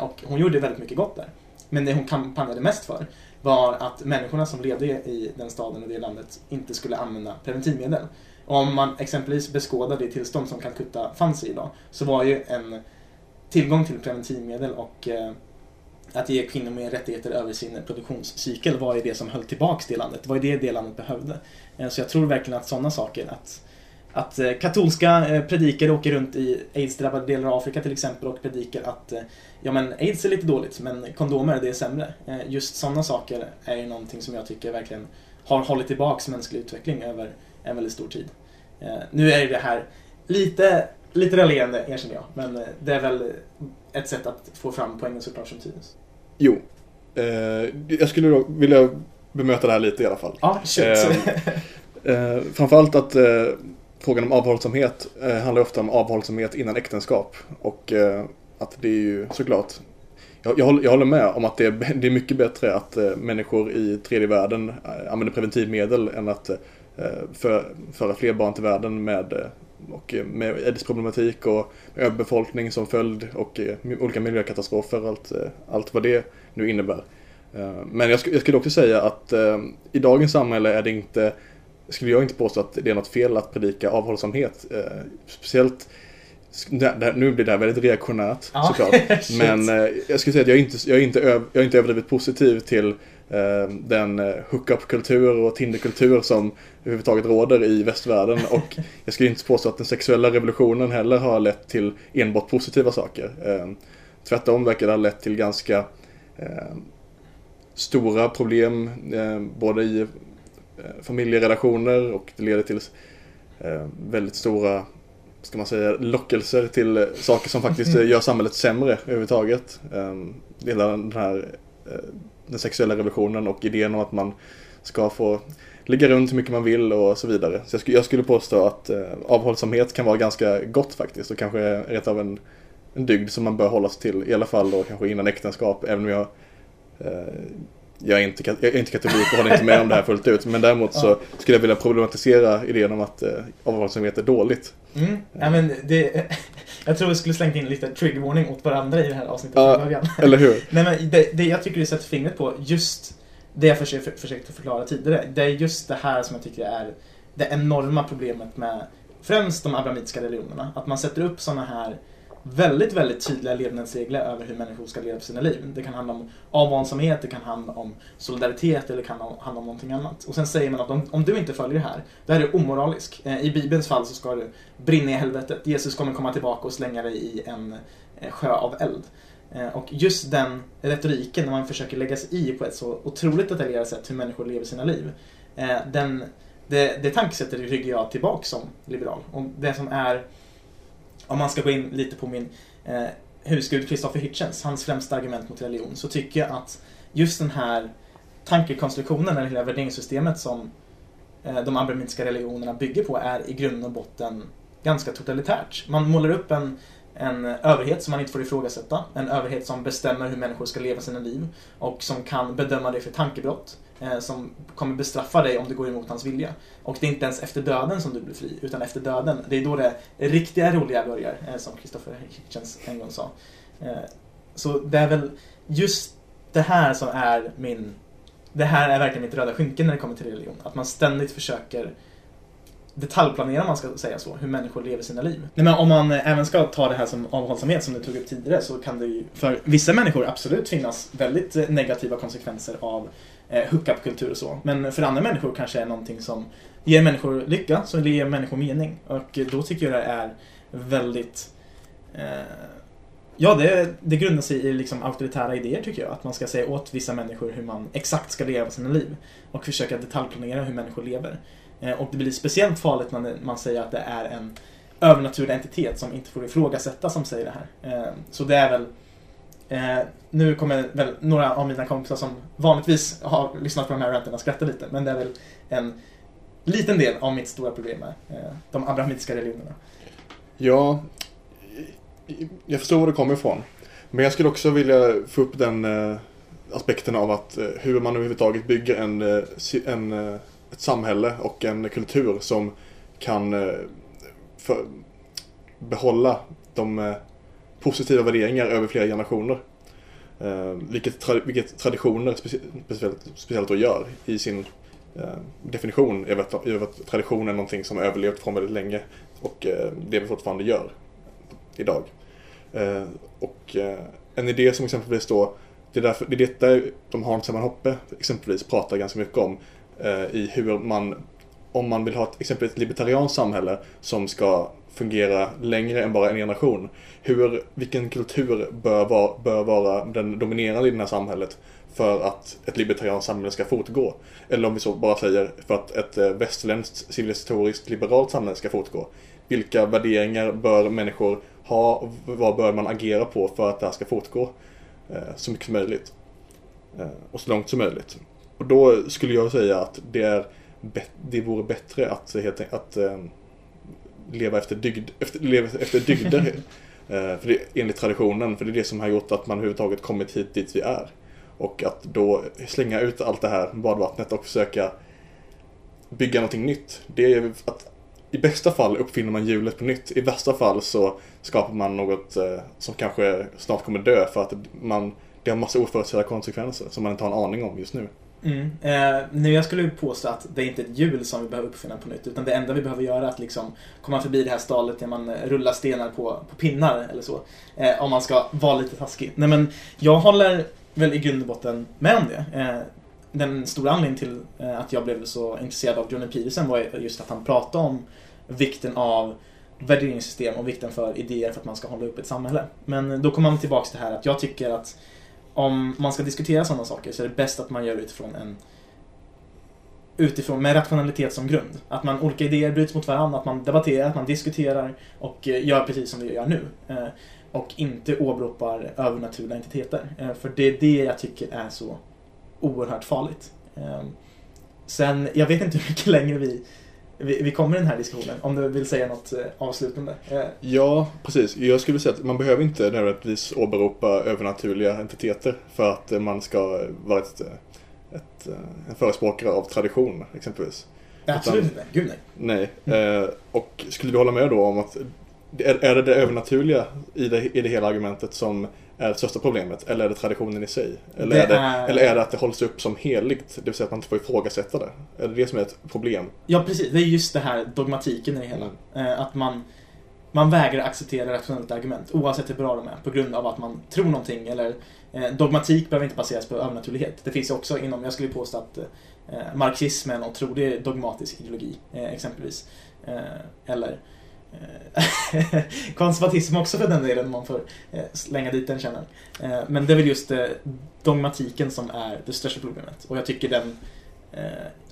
Och hon gjorde väldigt mycket gott där. Men det hon kampanjade mest för var att människorna som levde i den staden och det landet inte skulle använda preventivmedel. Och om man exempelvis beskådar det tillstånd som Calcutta fanns i idag så var ju en tillgång till preventivmedel och att ge kvinnor mer rättigheter över sin produktionscykel var ju det som höll tillbaks det landet. Det var ju det det landet behövde. Eh, så jag tror verkligen att sådana saker, att, att eh, katolska eh, predikare åker runt i aids-drabbade delar av Afrika till exempel och predikar att ja men aids är lite dåligt men kondomer det är sämre. Just sådana saker är ju någonting som jag tycker verkligen har hållit tillbaks mänsklig utveckling över en väldigt stor tid. Nu är det här lite, lite raljerande erkänner jag men det är väl ett sätt att få fram poängen såklart som synes. Jo. Eh, jag skulle då vilja bemöta det här lite i alla fall. Ja, shit. Eh, framförallt att eh, frågan om avhållsamhet eh, handlar ofta om avhållsamhet innan äktenskap. Och eh, att det är ju såklart jag, jag, håller, jag håller med om att det är, det är mycket bättre att eh, människor i tredje världen eh, använder preventivmedel än att eh, för, föra fler barn till världen med, eh, och, eh, med aids-problematik och överbefolkning som följd och eh, olika miljökatastrofer och allt, eh, allt vad det nu innebär. Men jag, sk- jag skulle också säga att i dagens samhälle är det inte, skulle jag inte påstå att det är något fel att predika avhållsamhet. Speciellt, nu blir det här väldigt reaktionärt Ja, såklart. Men jag skulle säga att jag är inte, jag är inte, öv, jag är inte överdrivet positiv till den eh, hookup-kultur och Tinder-kultur som överhuvudtaget råder i västvärlden. Och jag skulle inte påstå att den sexuella revolutionen heller har lett till enbart positiva saker. Eh, tvärtom verkar det ha lett till ganska eh, stora problem eh, både i eh, familjerelationer och det leder till eh, väldigt stora ska man säga, lockelser till eh, saker som faktiskt eh, gör samhället sämre överhuvudtaget. Eh, hela den här eh, den sexuella revolutionen och idén om att man ska få ligga runt hur mycket man vill och så vidare. Så jag skulle, jag skulle påstå att eh, avhållsamhet kan vara ganska gott faktiskt och kanske rent av en, en dygd som man bör hålla sig till i alla fall då kanske innan äktenskap även om jag eh, jag är, inte, jag är inte katolik och håller inte med om det här fullt ut. Men däremot så skulle jag vilja problematisera idén om att eh, avhållsamhet är dåligt. Mm. Ja, men det, jag tror vi skulle slängt in lite trigger warning åt varandra i det här avsnittet från början. Eller hur? Nej, men det, det jag tycker du sätter fingret på, just det jag försökte, försökte förklara tidigare, det är just det här som jag tycker är det enorma problemet med främst de abrahamitiska religionerna. Att man sätter upp sådana här väldigt, väldigt tydliga levnadsregler över hur människor ska leva sina liv. Det kan handla om avvansamhet, det kan handla om solidaritet eller det kan handla om någonting annat. Och sen säger man att om, om du inte följer det här, då är du omoralisk. Eh, I Bibelns fall så ska du brinna i helvetet. Jesus kommer komma tillbaka och slänga dig i en eh, sjö av eld. Eh, och just den retoriken när man försöker lägga sig i på ett så otroligt detaljerat sätt hur människor lever sina liv. Den, det, det tankesättet ryggar jag tillbaka som liberal. Och det som är, om man ska gå in lite på min eh, husgud Christopher Hitchens, hans främsta argument mot religion, så tycker jag att just den här tankekonstruktionen, eller hela värderingssystemet som eh, de abrahamitiska religionerna bygger på är i grund och botten ganska totalitärt. Man målar upp en en överhet som man inte får ifrågasätta. En överhet som bestämmer hur människor ska leva sina liv och som kan bedöma dig för tankebrott. Eh, som kommer bestraffa dig om du går emot hans vilja. Och det är inte ens efter döden som du blir fri, utan efter döden. Det är då det riktiga roliga börjar, eh, som Christopher Hitchens en gång sa. Eh, så det är väl just det här som är min... Det här är verkligen mitt röda skynke när det kommer till religion. Att man ständigt försöker detaljplanera, om man ska säga så, hur människor lever sina liv. Nej, men om man eh, även ska ta det här som avhållsamhet som du tog upp tidigare så kan det ju för vissa människor absolut finnas väldigt eh, negativa konsekvenser av eh, hookup-kultur och så. Men för andra människor kanske är någonting som ger människor lycka, som ger människor mening. Och eh, då tycker jag det är väldigt eh, Ja, det, det grundar sig i liksom auktoritära idéer tycker jag. Att man ska säga åt vissa människor hur man exakt ska leva sina liv. Och försöka detaljplanera hur människor lever. Eh, och det blir speciellt farligt när man säger att det är en övernaturlig entitet som inte får ifrågasätta som säger det här. Eh, så det är väl eh, Nu kommer väl några av mina kompisar som vanligtvis har lyssnat på de här ranterna skratta lite. Men det är väl en liten del av mitt stora problem med eh, de abrahamitiska religionerna. Ja, jag förstår var det kommer ifrån. Men jag skulle också vilja få upp den eh, aspekten av att eh, hur man överhuvudtaget bygger en, eh, en, eh, ett samhälle och en kultur som kan eh, för, behålla de eh, positiva värderingar över flera generationer. Eh, vilket, tra, vilket traditioner specie, speciellt, speciellt då gör i sin eh, definition över att, att tradition är någonting som har överlevt från väldigt länge och eh, det vi fortfarande gör idag. Eh, och eh, en idé som exempelvis då, det är, därför, det är detta de Hans en Hoppe exempelvis pratar ganska mycket om Eh, i hur man om man vill ha ett, exempelvis ett libertarianskt samhälle som ska fungera längre än bara en generation. Hur, vilken kultur bör vara, bör vara den dominerande i det här samhället för att ett libertarianskt samhälle ska fortgå? Eller om vi så bara säger för att ett eh, västerländskt civilisatoriskt liberalt samhälle ska fortgå. Vilka värderingar bör människor ha och vad bör man agera på för att det här ska fortgå eh, så mycket som möjligt? Och så långt som möjligt. Och då skulle jag säga att det, är, det vore bättre att, helt, att eh, leva efter, dygd, efter, leva efter dygder. eh, för det, enligt traditionen, för det är det som har gjort att man överhuvudtaget kommit hit dit vi är. Och att då slänga ut allt det här badvattnet och försöka bygga någonting nytt. Det är att i bästa fall uppfinner man hjulet på nytt. I värsta fall så skapar man något eh, som kanske snart kommer dö för att man, det har massa oförutsedda konsekvenser som man inte har en aning om just nu. Mm. Eh, nu jag skulle påstå att det är inte ett hjul som vi behöver uppfinna på nytt utan det enda vi behöver göra är att liksom komma förbi det här stalet där man eh, rullar stenar på, på pinnar eller så. Eh, om man ska vara lite taskig. Nej men jag håller väl i grund och botten med om det. Eh, den stora anledningen till eh, att jag blev så intresserad av Johnny Peterson var just att han pratade om vikten av värderingssystem och vikten för idéer för att man ska hålla upp ett samhälle. Men då kommer man tillbaka till det här att jag tycker att om man ska diskutera sådana saker så är det bäst att man gör det utifrån en utifrån med rationalitet som grund. Att man olika idéer bryts mot varandra, att man debatterar, att man diskuterar och eh, gör precis som vi gör nu. Eh, och inte åberopar övernaturliga entiteter. Eh, för det är det jag tycker är så oerhört farligt. Sen, jag vet inte hur mycket längre vi vi, vi kommer i den här diskussionen, om du vill säga något eh, avslutande. Eh. Ja, precis. Jag skulle säga att man behöver inte nödvändigtvis åberopa övernaturliga entiteter för att man ska vara ett, ett, en förespråkare av tradition, exempelvis. Absolut inte. Gud nej. Nej. Mm. Och skulle vi hålla med då om att är det det övernaturliga i det, i det hela argumentet som är det största problemet? Eller är det traditionen i sig? Eller, det är, det, är... eller är det att det hålls upp som heligt? Det vill säga att man inte får ifrågasätta det? Är det det som är ett problem? Ja, precis. Det är just det här dogmatiken i det hela. Mm. Eh, att man, man vägrar acceptera rationellt argument oavsett hur bra de är på grund av att man tror någonting. Eller, eh, dogmatik behöver inte baseras på övernaturlighet. Det finns också inom, jag skulle påstå att eh, marxism är en otrolig dogmatisk ideologi, exempelvis. eller Eh, Eh, konservatism också för den delen, om man får eh, slänga dit den känner. Eh, men det är väl just dogmatiken som är det största problemet. Och jag tycker den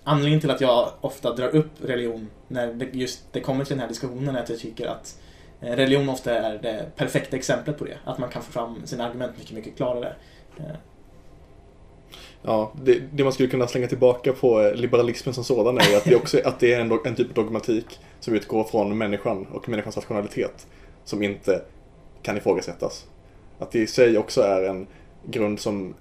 anledningen till att jag ofta drar upp religion när det just det kommer till den här diskussionen är att jag tycker att religion ofta är det perfekta exemplet på det. Att man kan få fram sina argument mycket, mycket klarare. Ja, det, det, man skulle kunna slänga tillbaka på liberalismen som sådan är att det, också, att det är en, en typ av dogmatik som utgår från människan och människans rationalitet som inte kan ifrågasättas. Att det i sig också är en grund som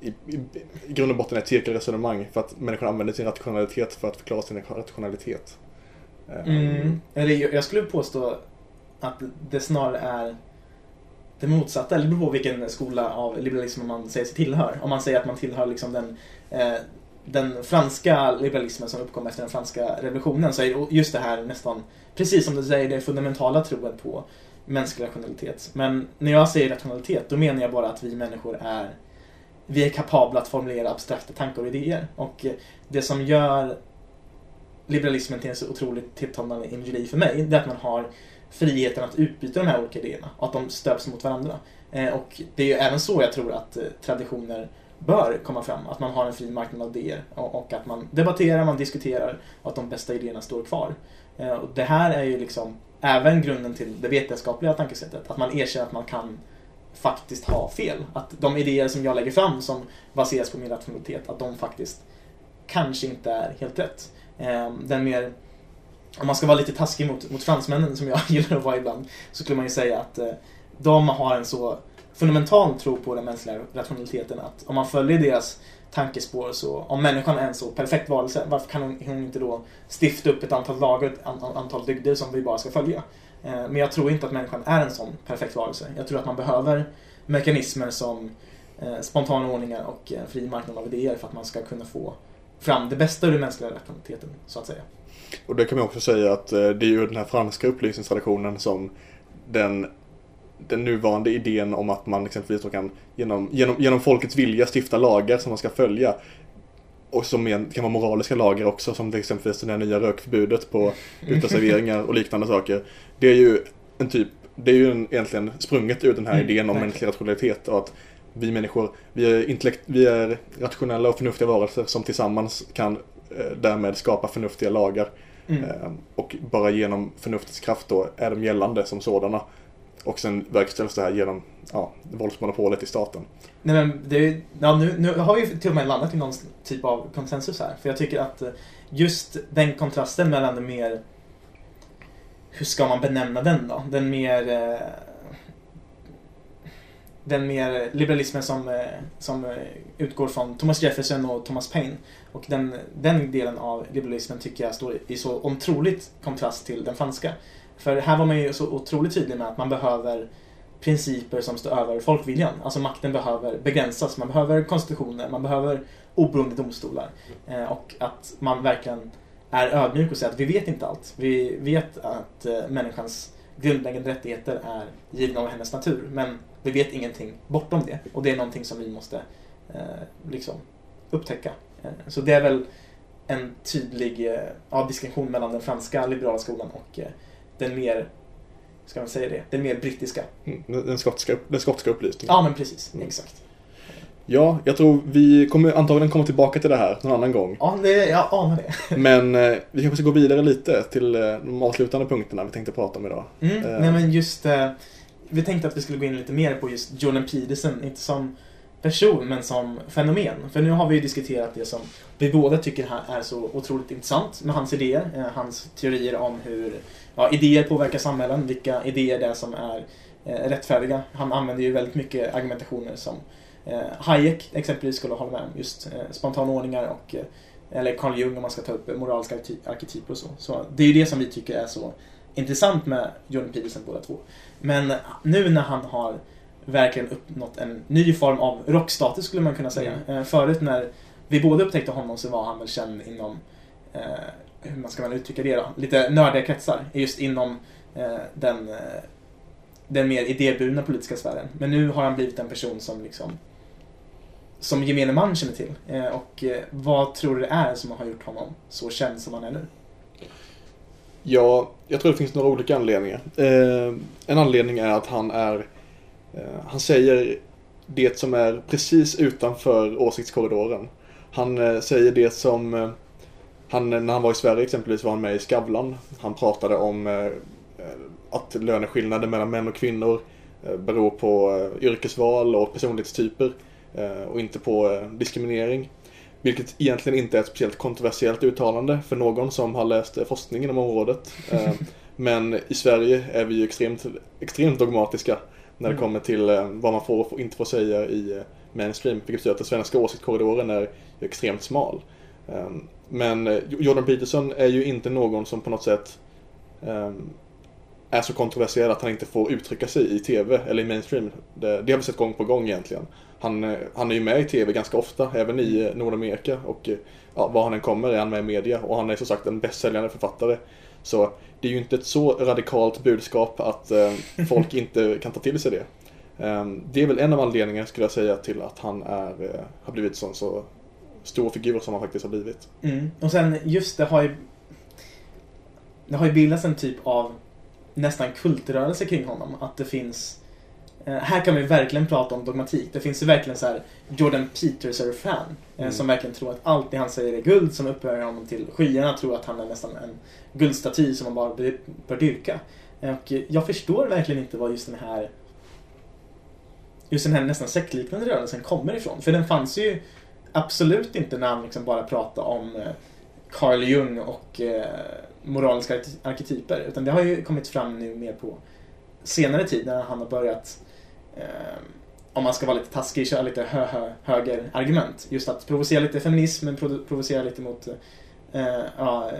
i, i, i grund och botten är ett cirkelresonemang för att människan använder sin rationalitet för att förklara sin rationalitet. Mm. Jag skulle påstå att det snarare är det motsatta, eller det beror på vilken skola av liberalism man säger sig tillhör. Om man säger att man tillhör liksom den, eh, den franska liberalismen som uppkom efter den franska revolutionen så är just det här nästan, precis som du säger, det fundamentala troen på mänsklig rationalitet. Men när jag säger rationalitet, då menar jag bara att vi människor är vi är kapabla att formulera abstrakta tankar och idéer. Och det som gör liberalismen till en så otroligt tilltalande ideologi för mig, det är att man har friheten att utbyta de här olika idéerna och att de stöps mot varandra. Eh, och det är ju även så jag tror att eh, traditioner bör komma fram. Att man har en fri marknad av idéer och, att man debatterar, man diskuterar och att de bästa idéerna står kvar. Eh, och det här är ju liksom även grunden till det vetenskapliga tankesättet. Att man erkänner att man kan faktiskt ha fel. Att de idéer som jag lägger fram som baseras på min rationalitet, att de faktiskt kanske inte är helt rätt. Den mer om man ska vara lite taskig mot, mot fransmännen som jag gillar att vara ibland, så skulle man ju säga att eh, de har en så fundamental tro på den mänskliga rationaliteten att om man följer deras tankespår så, om människan är en så perfekt varelse, varför kan hon, hon inte då stifta upp ett antal lagar, ett antal, antal dygder som vi bara ska följa? Eh, men jag tror inte att människan är en sån perfekt varelse. Jag tror att man behöver mekanismer som eh, spontana ordningar och en fri marknad av idéer för att man ska kunna få fram det bästa ur den mänskliga rationaliteten, så att säga. Och det kan man också säga att eh, det är ju den här franska upplysningstraditionen som den, den nuvarande idén om att man exempelvis kan genom, genom, genom folkets vilja stifta lagar som man ska följa och som är, kan vara moraliska lagar också, som till exempel det här nya rökförbudet på uteserveringar och liknande saker. Det är ju en typ, det är ju en, egentligen sprunget ur den här Mm, idén om mänsklig rationalitet och att vi människor, vi är, intellekt, vi är rationella och förnuftiga varelser som tillsammans kan därmed skapa förnuftiga lagar. Mm. Eh, och bara genom förnuftets kraft då är de gällande som sådana. Och sen verkställs det här genom ja, våldsmonopolet i staten. Nej men det, ja, nu, nu har vi till och med landat i någon typ av konsensus här. För jag tycker att eh, just den kontrasten mellan det mer... Hur ska man benämna den då? Den mer... Eh, den mer liberalismen som, eh, som eh, utgår från Thomas Jefferson och Thomas Paine. Och den, den delen av liberalismen tycker jag står i så otroligt kontrast till den franska. För här var man ju så otroligt tydlig med att man behöver principer som står över folkviljan. Alltså makten behöver begränsas. Man behöver konstitutioner, man behöver oberoende domstolar. Eh, och att man verkligen är ödmjuk och säger att vi vet inte allt. Vi vet att eh, människans grundläggande rättigheter är givna av hennes natur. Men vi vet ingenting bortom det. Och det är någonting som vi måste eh, liksom upptäcka. Så det är väl en tydlig eh, ja, distinktion mellan den franska liberala skolan och eh, den mer, ska man säga det, den mer brittiska. Mm, Den, den, skotska, den skotska upplysningen. Ja, men precis. Mm. Exakt. Ja, jag tror vi kommer antagligen komma tillbaka till det här någon annan gång. Ja, det, jag anar det. Men eh, vi kanske ska gå vidare lite till eh, de avslutande punkterna vi tänkte prata om idag. Mm, Eh. Nej, men just... Eh, vi tänkte att vi skulle gå in lite mer på just Jordan Peterson, inte som person, men som fenomen. För nu har vi ju diskuterat det som vi båda tycker är så otroligt intressant med hans idéer, eh, hans teorier om hur ja, idéer påverkar samhällen, vilka idéer det är som är eh, rättfärdiga. Han använder ju väldigt mycket argumentationer som eh, Hayek exempelvis skulle hålla med om, just eh, spontana ordningar och eh, eller Carl Jung om man ska ta upp moraliska arketyper och så. Så det är ju det som vi tycker är så intressant med Jordan Peterson båda två. Men nu när han har verkligen uppnått en ny form av rockstatus skulle man kunna säga. Eh, Förut när vi båda upptäckte honom så var han väl känd inom, eh, hur man ska man uttrycka det då, lite nördiga kretsar. Just inom eh, den, eh, den mer idéburna politiska sfären. Men nu har han blivit en person som liksom som gemene man känner till. Eh, och eh, vad tror du det är som har gjort honom så känd som han är nu? Ja, jag tror det finns några olika anledningar. En anledning är att han är Eh, han säger det som är precis utanför åsiktskorridoren. Han eh, säger det som eh, han, När han var i Sverige exempelvis var han med i Skavlan. Han pratade om att löneskillnader mellan män och kvinnor beror på yrkesval och personlighetstyper och inte på diskriminering. Vilket egentligen inte är ett speciellt kontroversiellt uttalande för någon som har läst forskning inom området. Men i Sverige är vi ju extremt, extremt dogmatiska när det Mm. kommer till eh, vad man får och inte får säga i eh, mainstream. Vilket betyder att den svenska åsiktskorridoren är extremt smal. Eh, Men eh, Jordan Peterson är ju inte någon som på något sätt eh, är så kontroversiell att han inte får uttrycka sig i TV eller i mainstream. Det, det har vi sett gång på gång egentligen. Han, han är ju med i TV ganska ofta, även i Nordamerika. Och ja, var han än kommer är han med i media. Och han är som sagt en bästsäljande författare. Så det är ju inte ett så radikalt budskap att eh, folk inte kan ta till sig det. Eh, det är väl en av anledningarna skulle jag säga till att han är, eh, har blivit sån så stor figur som han faktiskt har blivit. Mm. Och sen just det har ju Det har ju bildats en typ av nästan kultrörelse kring honom. Att det finns Här kan vi verkligen prata om dogmatik. Det finns ju verkligen så här Jordan Peterson-fan eh, Mm. som verkligen tror att allt det han säger är guld som upphöjer honom till skyarna. Tror att han är nästan en guldstaty som man bara bör dyrka. Eh, Och jag förstår verkligen inte vad just den här just den här nästan sektliknande rörelsen kommer ifrån. För den fanns ju absolut inte när han liksom bara pratade om eh, Carl Jung och eh, moraliska arke- arketyper. Utan det har ju kommit fram nu mer på senare tid när han har börjat, eh, Ehm, om man ska vara lite taskig, köra lite hö hö höger argument. Just att provocera lite feminism, men provocera lite mot eh, ja, eh,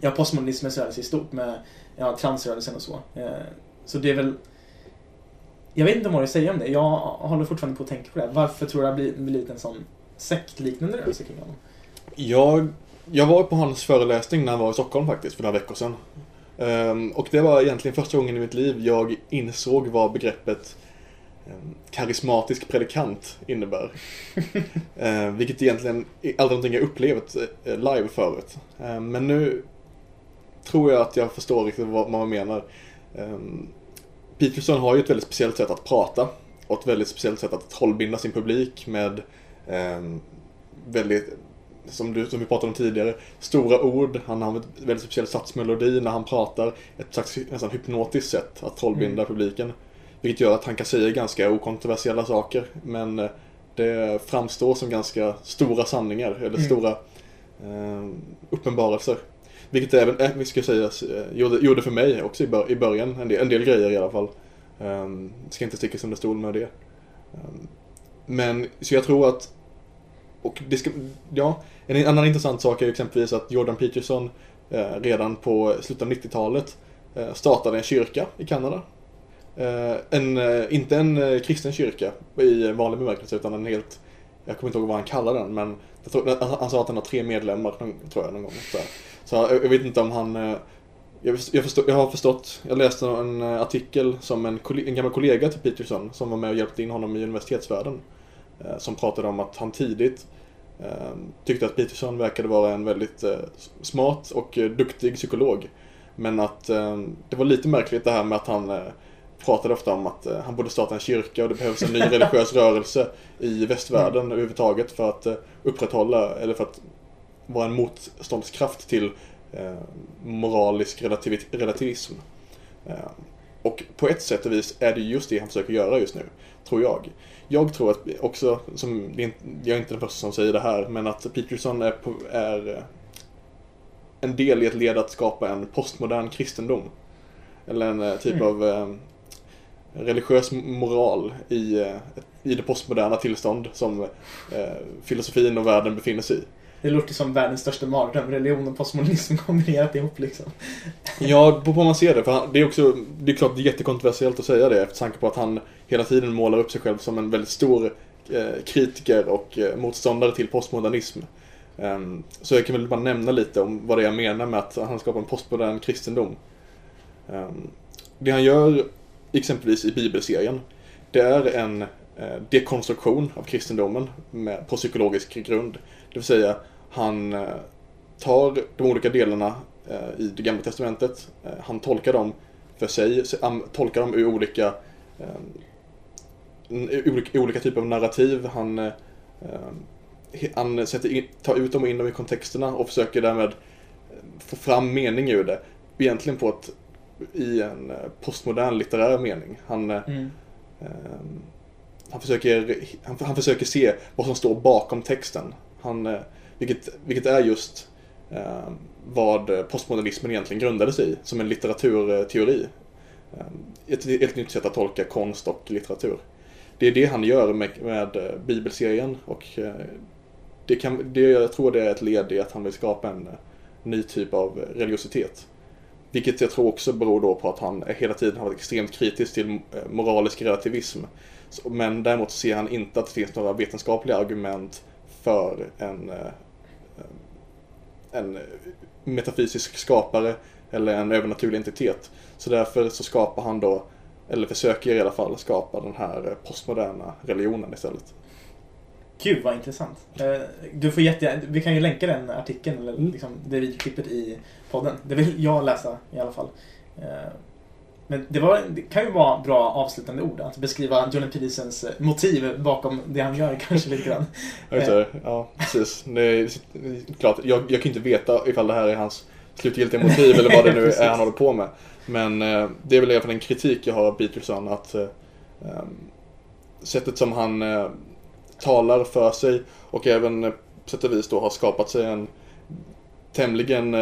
ja, postmodernismens rörelse i stort med ja, transrörelsen och så. Eh, så det är väl jag vet inte vad jag säger om det. Jag håller fortfarande på att tänka på det. Varför tror du det har blivit- en sån sektliknande rörelse kring honom? Jag, jag var på hans föreläsning när han var i Stockholm faktiskt för några veckor sedan. Um, och det var egentligen första gången i mitt liv jag insåg vad begreppet karismatisk predikant innebär. eh, vilket egentligen är aldrig någonting jag upplevt eh, live förut. Eh, men nu tror jag att jag förstår riktigt vad man menar. Eh, Peterson har ju ett väldigt speciellt sätt att prata och ett väldigt speciellt sätt att trollbinda sin publik med eh, väldigt, som, du, som vi pratade om tidigare, stora ord. Han har en väldigt speciell satsmelodi när han pratar. Ett slags nästan hypnotiskt sätt att trollbinda Mm. publiken. Vilket gör att han kan säga ganska okontroversiella saker. Men eh, det framstår som ganska stora sanningar, eller Mm. stora eh, uppenbarelser. Vilket även, eh, vi ska säga, eh, gjorde, gjorde för mig också i, bör, i början. En del, en del grejer i alla fall. Um, ska inte stickas under stol med det. Ehm, men, så jag tror att och det ska, ja, en annan intressant sak är exempelvis att Jordan Peterson eh, redan på slutet av 90-talet eh, startade en kyrka i Kanada. Eh, en, eh, inte en eh, kristen kyrka i vanlig bemärkelse utan en helt, jag kommer inte ihåg vad han kallar den men han, sa att han har tre medlemmar tror jag någon gång. Så, så jag, vet inte om han jag, förstå, jag, har förstått, jag läste en artikel som en, en gammal kollega till Peterson som var med och hjälpte in honom i universitetsvärlden. Som pratade om att han tidigt tyckte att Peterson verkade vara en väldigt smart och duktig psykolog. Men att det var lite märkligt det här med att han pratade ofta om att eh, han borde starta en kyrka och det behövs en ny religiös rörelse i västvärlden överhuvudtaget för att eh, upprätthålla, eller för att vara en motståndskraft till eh, moralisk relativi- relativism. Och på ett sätt och vis är det just det han försöker göra just nu, tror jag. Jag tror att också, som, jag är inte den första som säger det här, men att Peterson är, på, är en del i ett led att skapa en postmodern kristendom. Eller en typ Mm. av religiös moral i, eh, i det postmoderna tillstånd som eh, filosofin och världen befinner sig i. Det låter som världens största mardröm. Religion och postmodernism kombinerat ihop liksom. Ja, på vad man ser det. För han, det är också, det är klart det är jättekontroversiellt att säga det efter tanke på att han hela tiden målar upp sig själv som en väldigt stor eh, kritiker och eh, motståndare till postmodernism. Ehm, så jag kan väl bara nämna lite om vad det är jag menar med att han skapar en postmodern kristendom. Ehm, det han gör exempelvis i bibelserien, det är en eh, dekonstruktion av kristendomen med, på psykologisk grund. Det vill säga, han eh, tar de olika delarna eh, i det gamla testamentet, eh, han tolkar dem för sig, tolkar dem ur olika, eh, olika, olika typer av narrativ. Han, eh, eh, han sätter in, tar ut dem och in dem i kontexterna och försöker därmed eh, få fram mening ur det. Egentligen på ett, i en eh, postmodern litterär mening. Han, eh, Mm. Ehm, han, försöker, han, han försöker se vad som står bakom texten. Han, eh, vilket, vilket är just eh, vad postmodernismen egentligen grundade sig i, som en litteraturteori. Eh, ett, ett nytt sätt att tolka konst och litteratur. Det är det han gör med, med eh, bibelserien och eh, det kan, det, jag tror det är ett led i att han vill skapa en eh, ny typ av religiositet. Vilket jag tror också beror då på att han är hela tiden har varit extremt kritisk till eh, moralisk relativism. Men däremot ser han inte att det finns några vetenskapliga argument för en, eh, en metafysisk skapare eller en övernaturlig entitet. Så därför så skapar han då, eller försöker i alla fall skapa den här eh, postmoderna religionen istället. Gud vad intressant. Eh, Du får jätte, vi kan ju länka den artikeln, eller Mm. liksom det videoklippet i podden. Det vill jag läsa i alla fall. Eh, Men det, var, det kan ju vara bra avslutande ord, att beskriva Jordan Petersons eh, motiv bakom det han gör kanske lite grann. Jag ja precis. Är klart, jag, jag kan inte veta ifall det här är hans slutgiltiga motiv eller vad det nu är han håller på med. Men eh, det är väl i alla fall en kritik jag har av Peterson att eh, ehm, sättet som han eh, talar för sig och även eh, på sätt och vis då har skapat sig en tämligen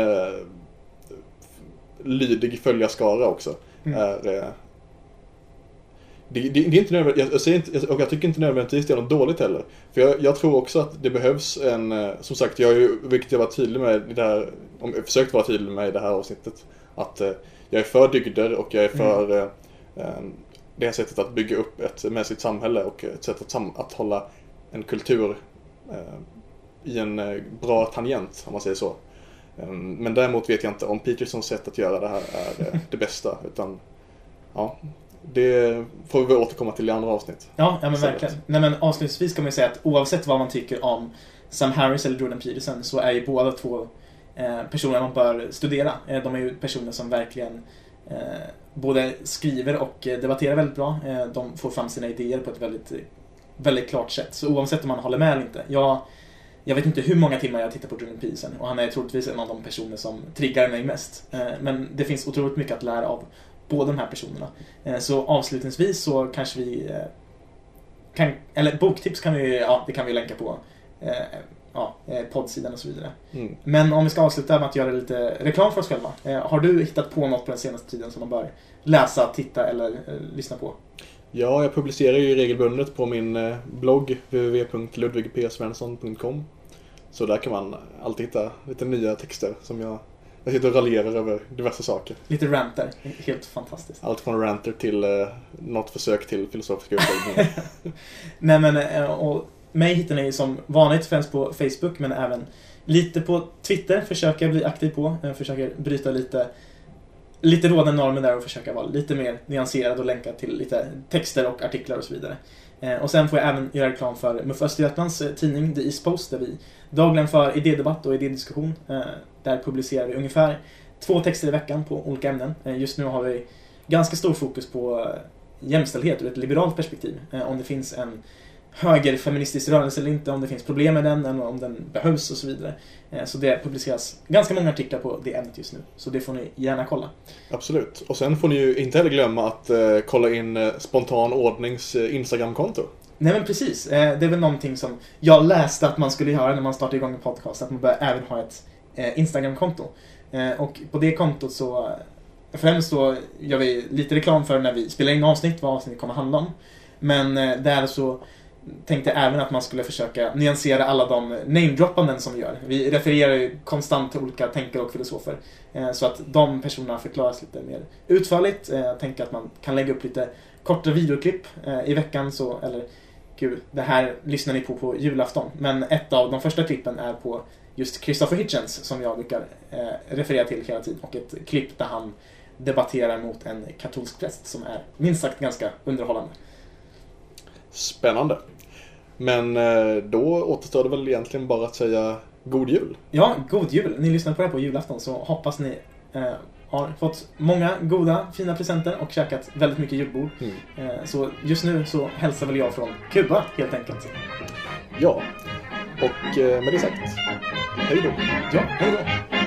lydig följarskara också. Mm. Är, eh, det, det, det är inte nödvändigt, jag, säger inte, och jag tycker inte nödvändigtvis det är något dåligt heller. För jag, jag tror också att det behövs en, eh, som sagt, jag har ju, vilket jag var tydlig med i det här, om, jag försökt vara tydlig med i det här avsntet, att eh, jag är för dygder och jag är för eh, eh, det här sättet att bygga upp ett mänskligt samhälle och ett sätt att, sam, att hålla en kultur eh, i en bra tangent, om man säger så. Eh, Men däremot vet jag inte om Petersons sätt att göra det här är det bästa, utan ja, det får vi återkomma till i andra avsnitt. Ja, ja men verkligen. Nej, men avslutningsvis kan man ju säga att oavsett vad man tycker om Sam Harris eller Jordan Peterson så är ju båda två eh, personer man bör studera. Eh, de är ju personer som verkligen eh, både skriver och debatterar väldigt bra. De får fram sina idéer på ett väldigt, väldigt klart sätt. Så oavsett om man håller med eller inte. Jag, jag vet inte hur många timmar jag tittar på Jordan Peterson och han är troligtvis en av de personer som triggar mig mest. Eh, men det finns otroligt mycket att lära av båda de här personerna. Eh, så avslutningsvis så kanske vi eh, kan, eller boktips kan vi, ja, det kan vi länka på ja, poddsidan och så vidare. Mm. Men om vi ska avsluta med att göra lite reklam för oss själva. Har du hittat på något på den senaste tiden som man bör läsa, titta eller lyssna på? Ja, jag publicerar ju regelbundet på min eh, blogg www.ludvigpsvensson.com Så där kan man alltid hitta lite nya texter som jag, jag sitter och raljerar över diverse saker. Lite rant där. Helt fantastiskt. Allt från ranter till eh, något försök till filosofiska utläggningar. Nej men, eh, och mig hittar ni som vanligt främst på Facebook men även lite på Twitter försöker jag bli aktiv på. Jag försöker bryta lite lite rådande normer där och försöka vara lite mer nyanserad och länka till lite texter och artiklar och så vidare. Eh, och sen får jag även göra reklam för MUF Östergötlands eh, tidning The East Post där vi dagligen för idédebatt och idédiskussion. Eh, där publicerar vi ungefär två texter i veckan på olika ämnen. Just nu har vi ganska stor fokus på jämställdhet ur ett liberalt perspektiv. Om det finns en högerfeministisk rörelse eller inte, om det finns problem med den, eller om den behövs och så vidare. Eh, Så det publiceras ganska många artiklar på det ämnet just nu. Så det får ni gärna kolla. Absolut. Och sen får ni ju inte heller glömma att eh, kolla in eh, Spontan Ordnings eh, Instagramkonto. Nej men precis, det är väl någonting som jag läste att man skulle göra när man startar igång en podcast, att man bör även ha ett Instagram-konto. Och på det kontot så, främst då gör vi lite reklam för när vi spelar in avsnitt, vad avsnittet kommer handla om. Men där så tänkte även att man skulle försöka nyansera alla de namedroppanden som vi gör. Vi refererar ju konstant till olika tänkare och filosofer. Eh, så att de personerna förklaras lite mer utförligt. Eh, jag tänker att man kan lägga upp lite korta videoklipp eh, i veckan så, eller gud, det här lyssnar ni på på julafton. Men ett av de första klippen är på just Christopher Hitchens som jag brukar referera till hela tiden. Och ett klipp där han debatterar mot en katolsk präst som är minst sagt ganska underhållande. Spännande. Men eh, då återstår det väl egentligen bara att säga God Jul. Ja, god jul! Ni lyssnar på det här på julafton så hoppas ni eh, har fått många goda, fina presenter och käkat väldigt mycket julbord. Mm. Eh, så just nu så hälsar väl jag från Kuba helt enkelt. Ja. Och eh, med det sagt, hej då. Ja, hej då!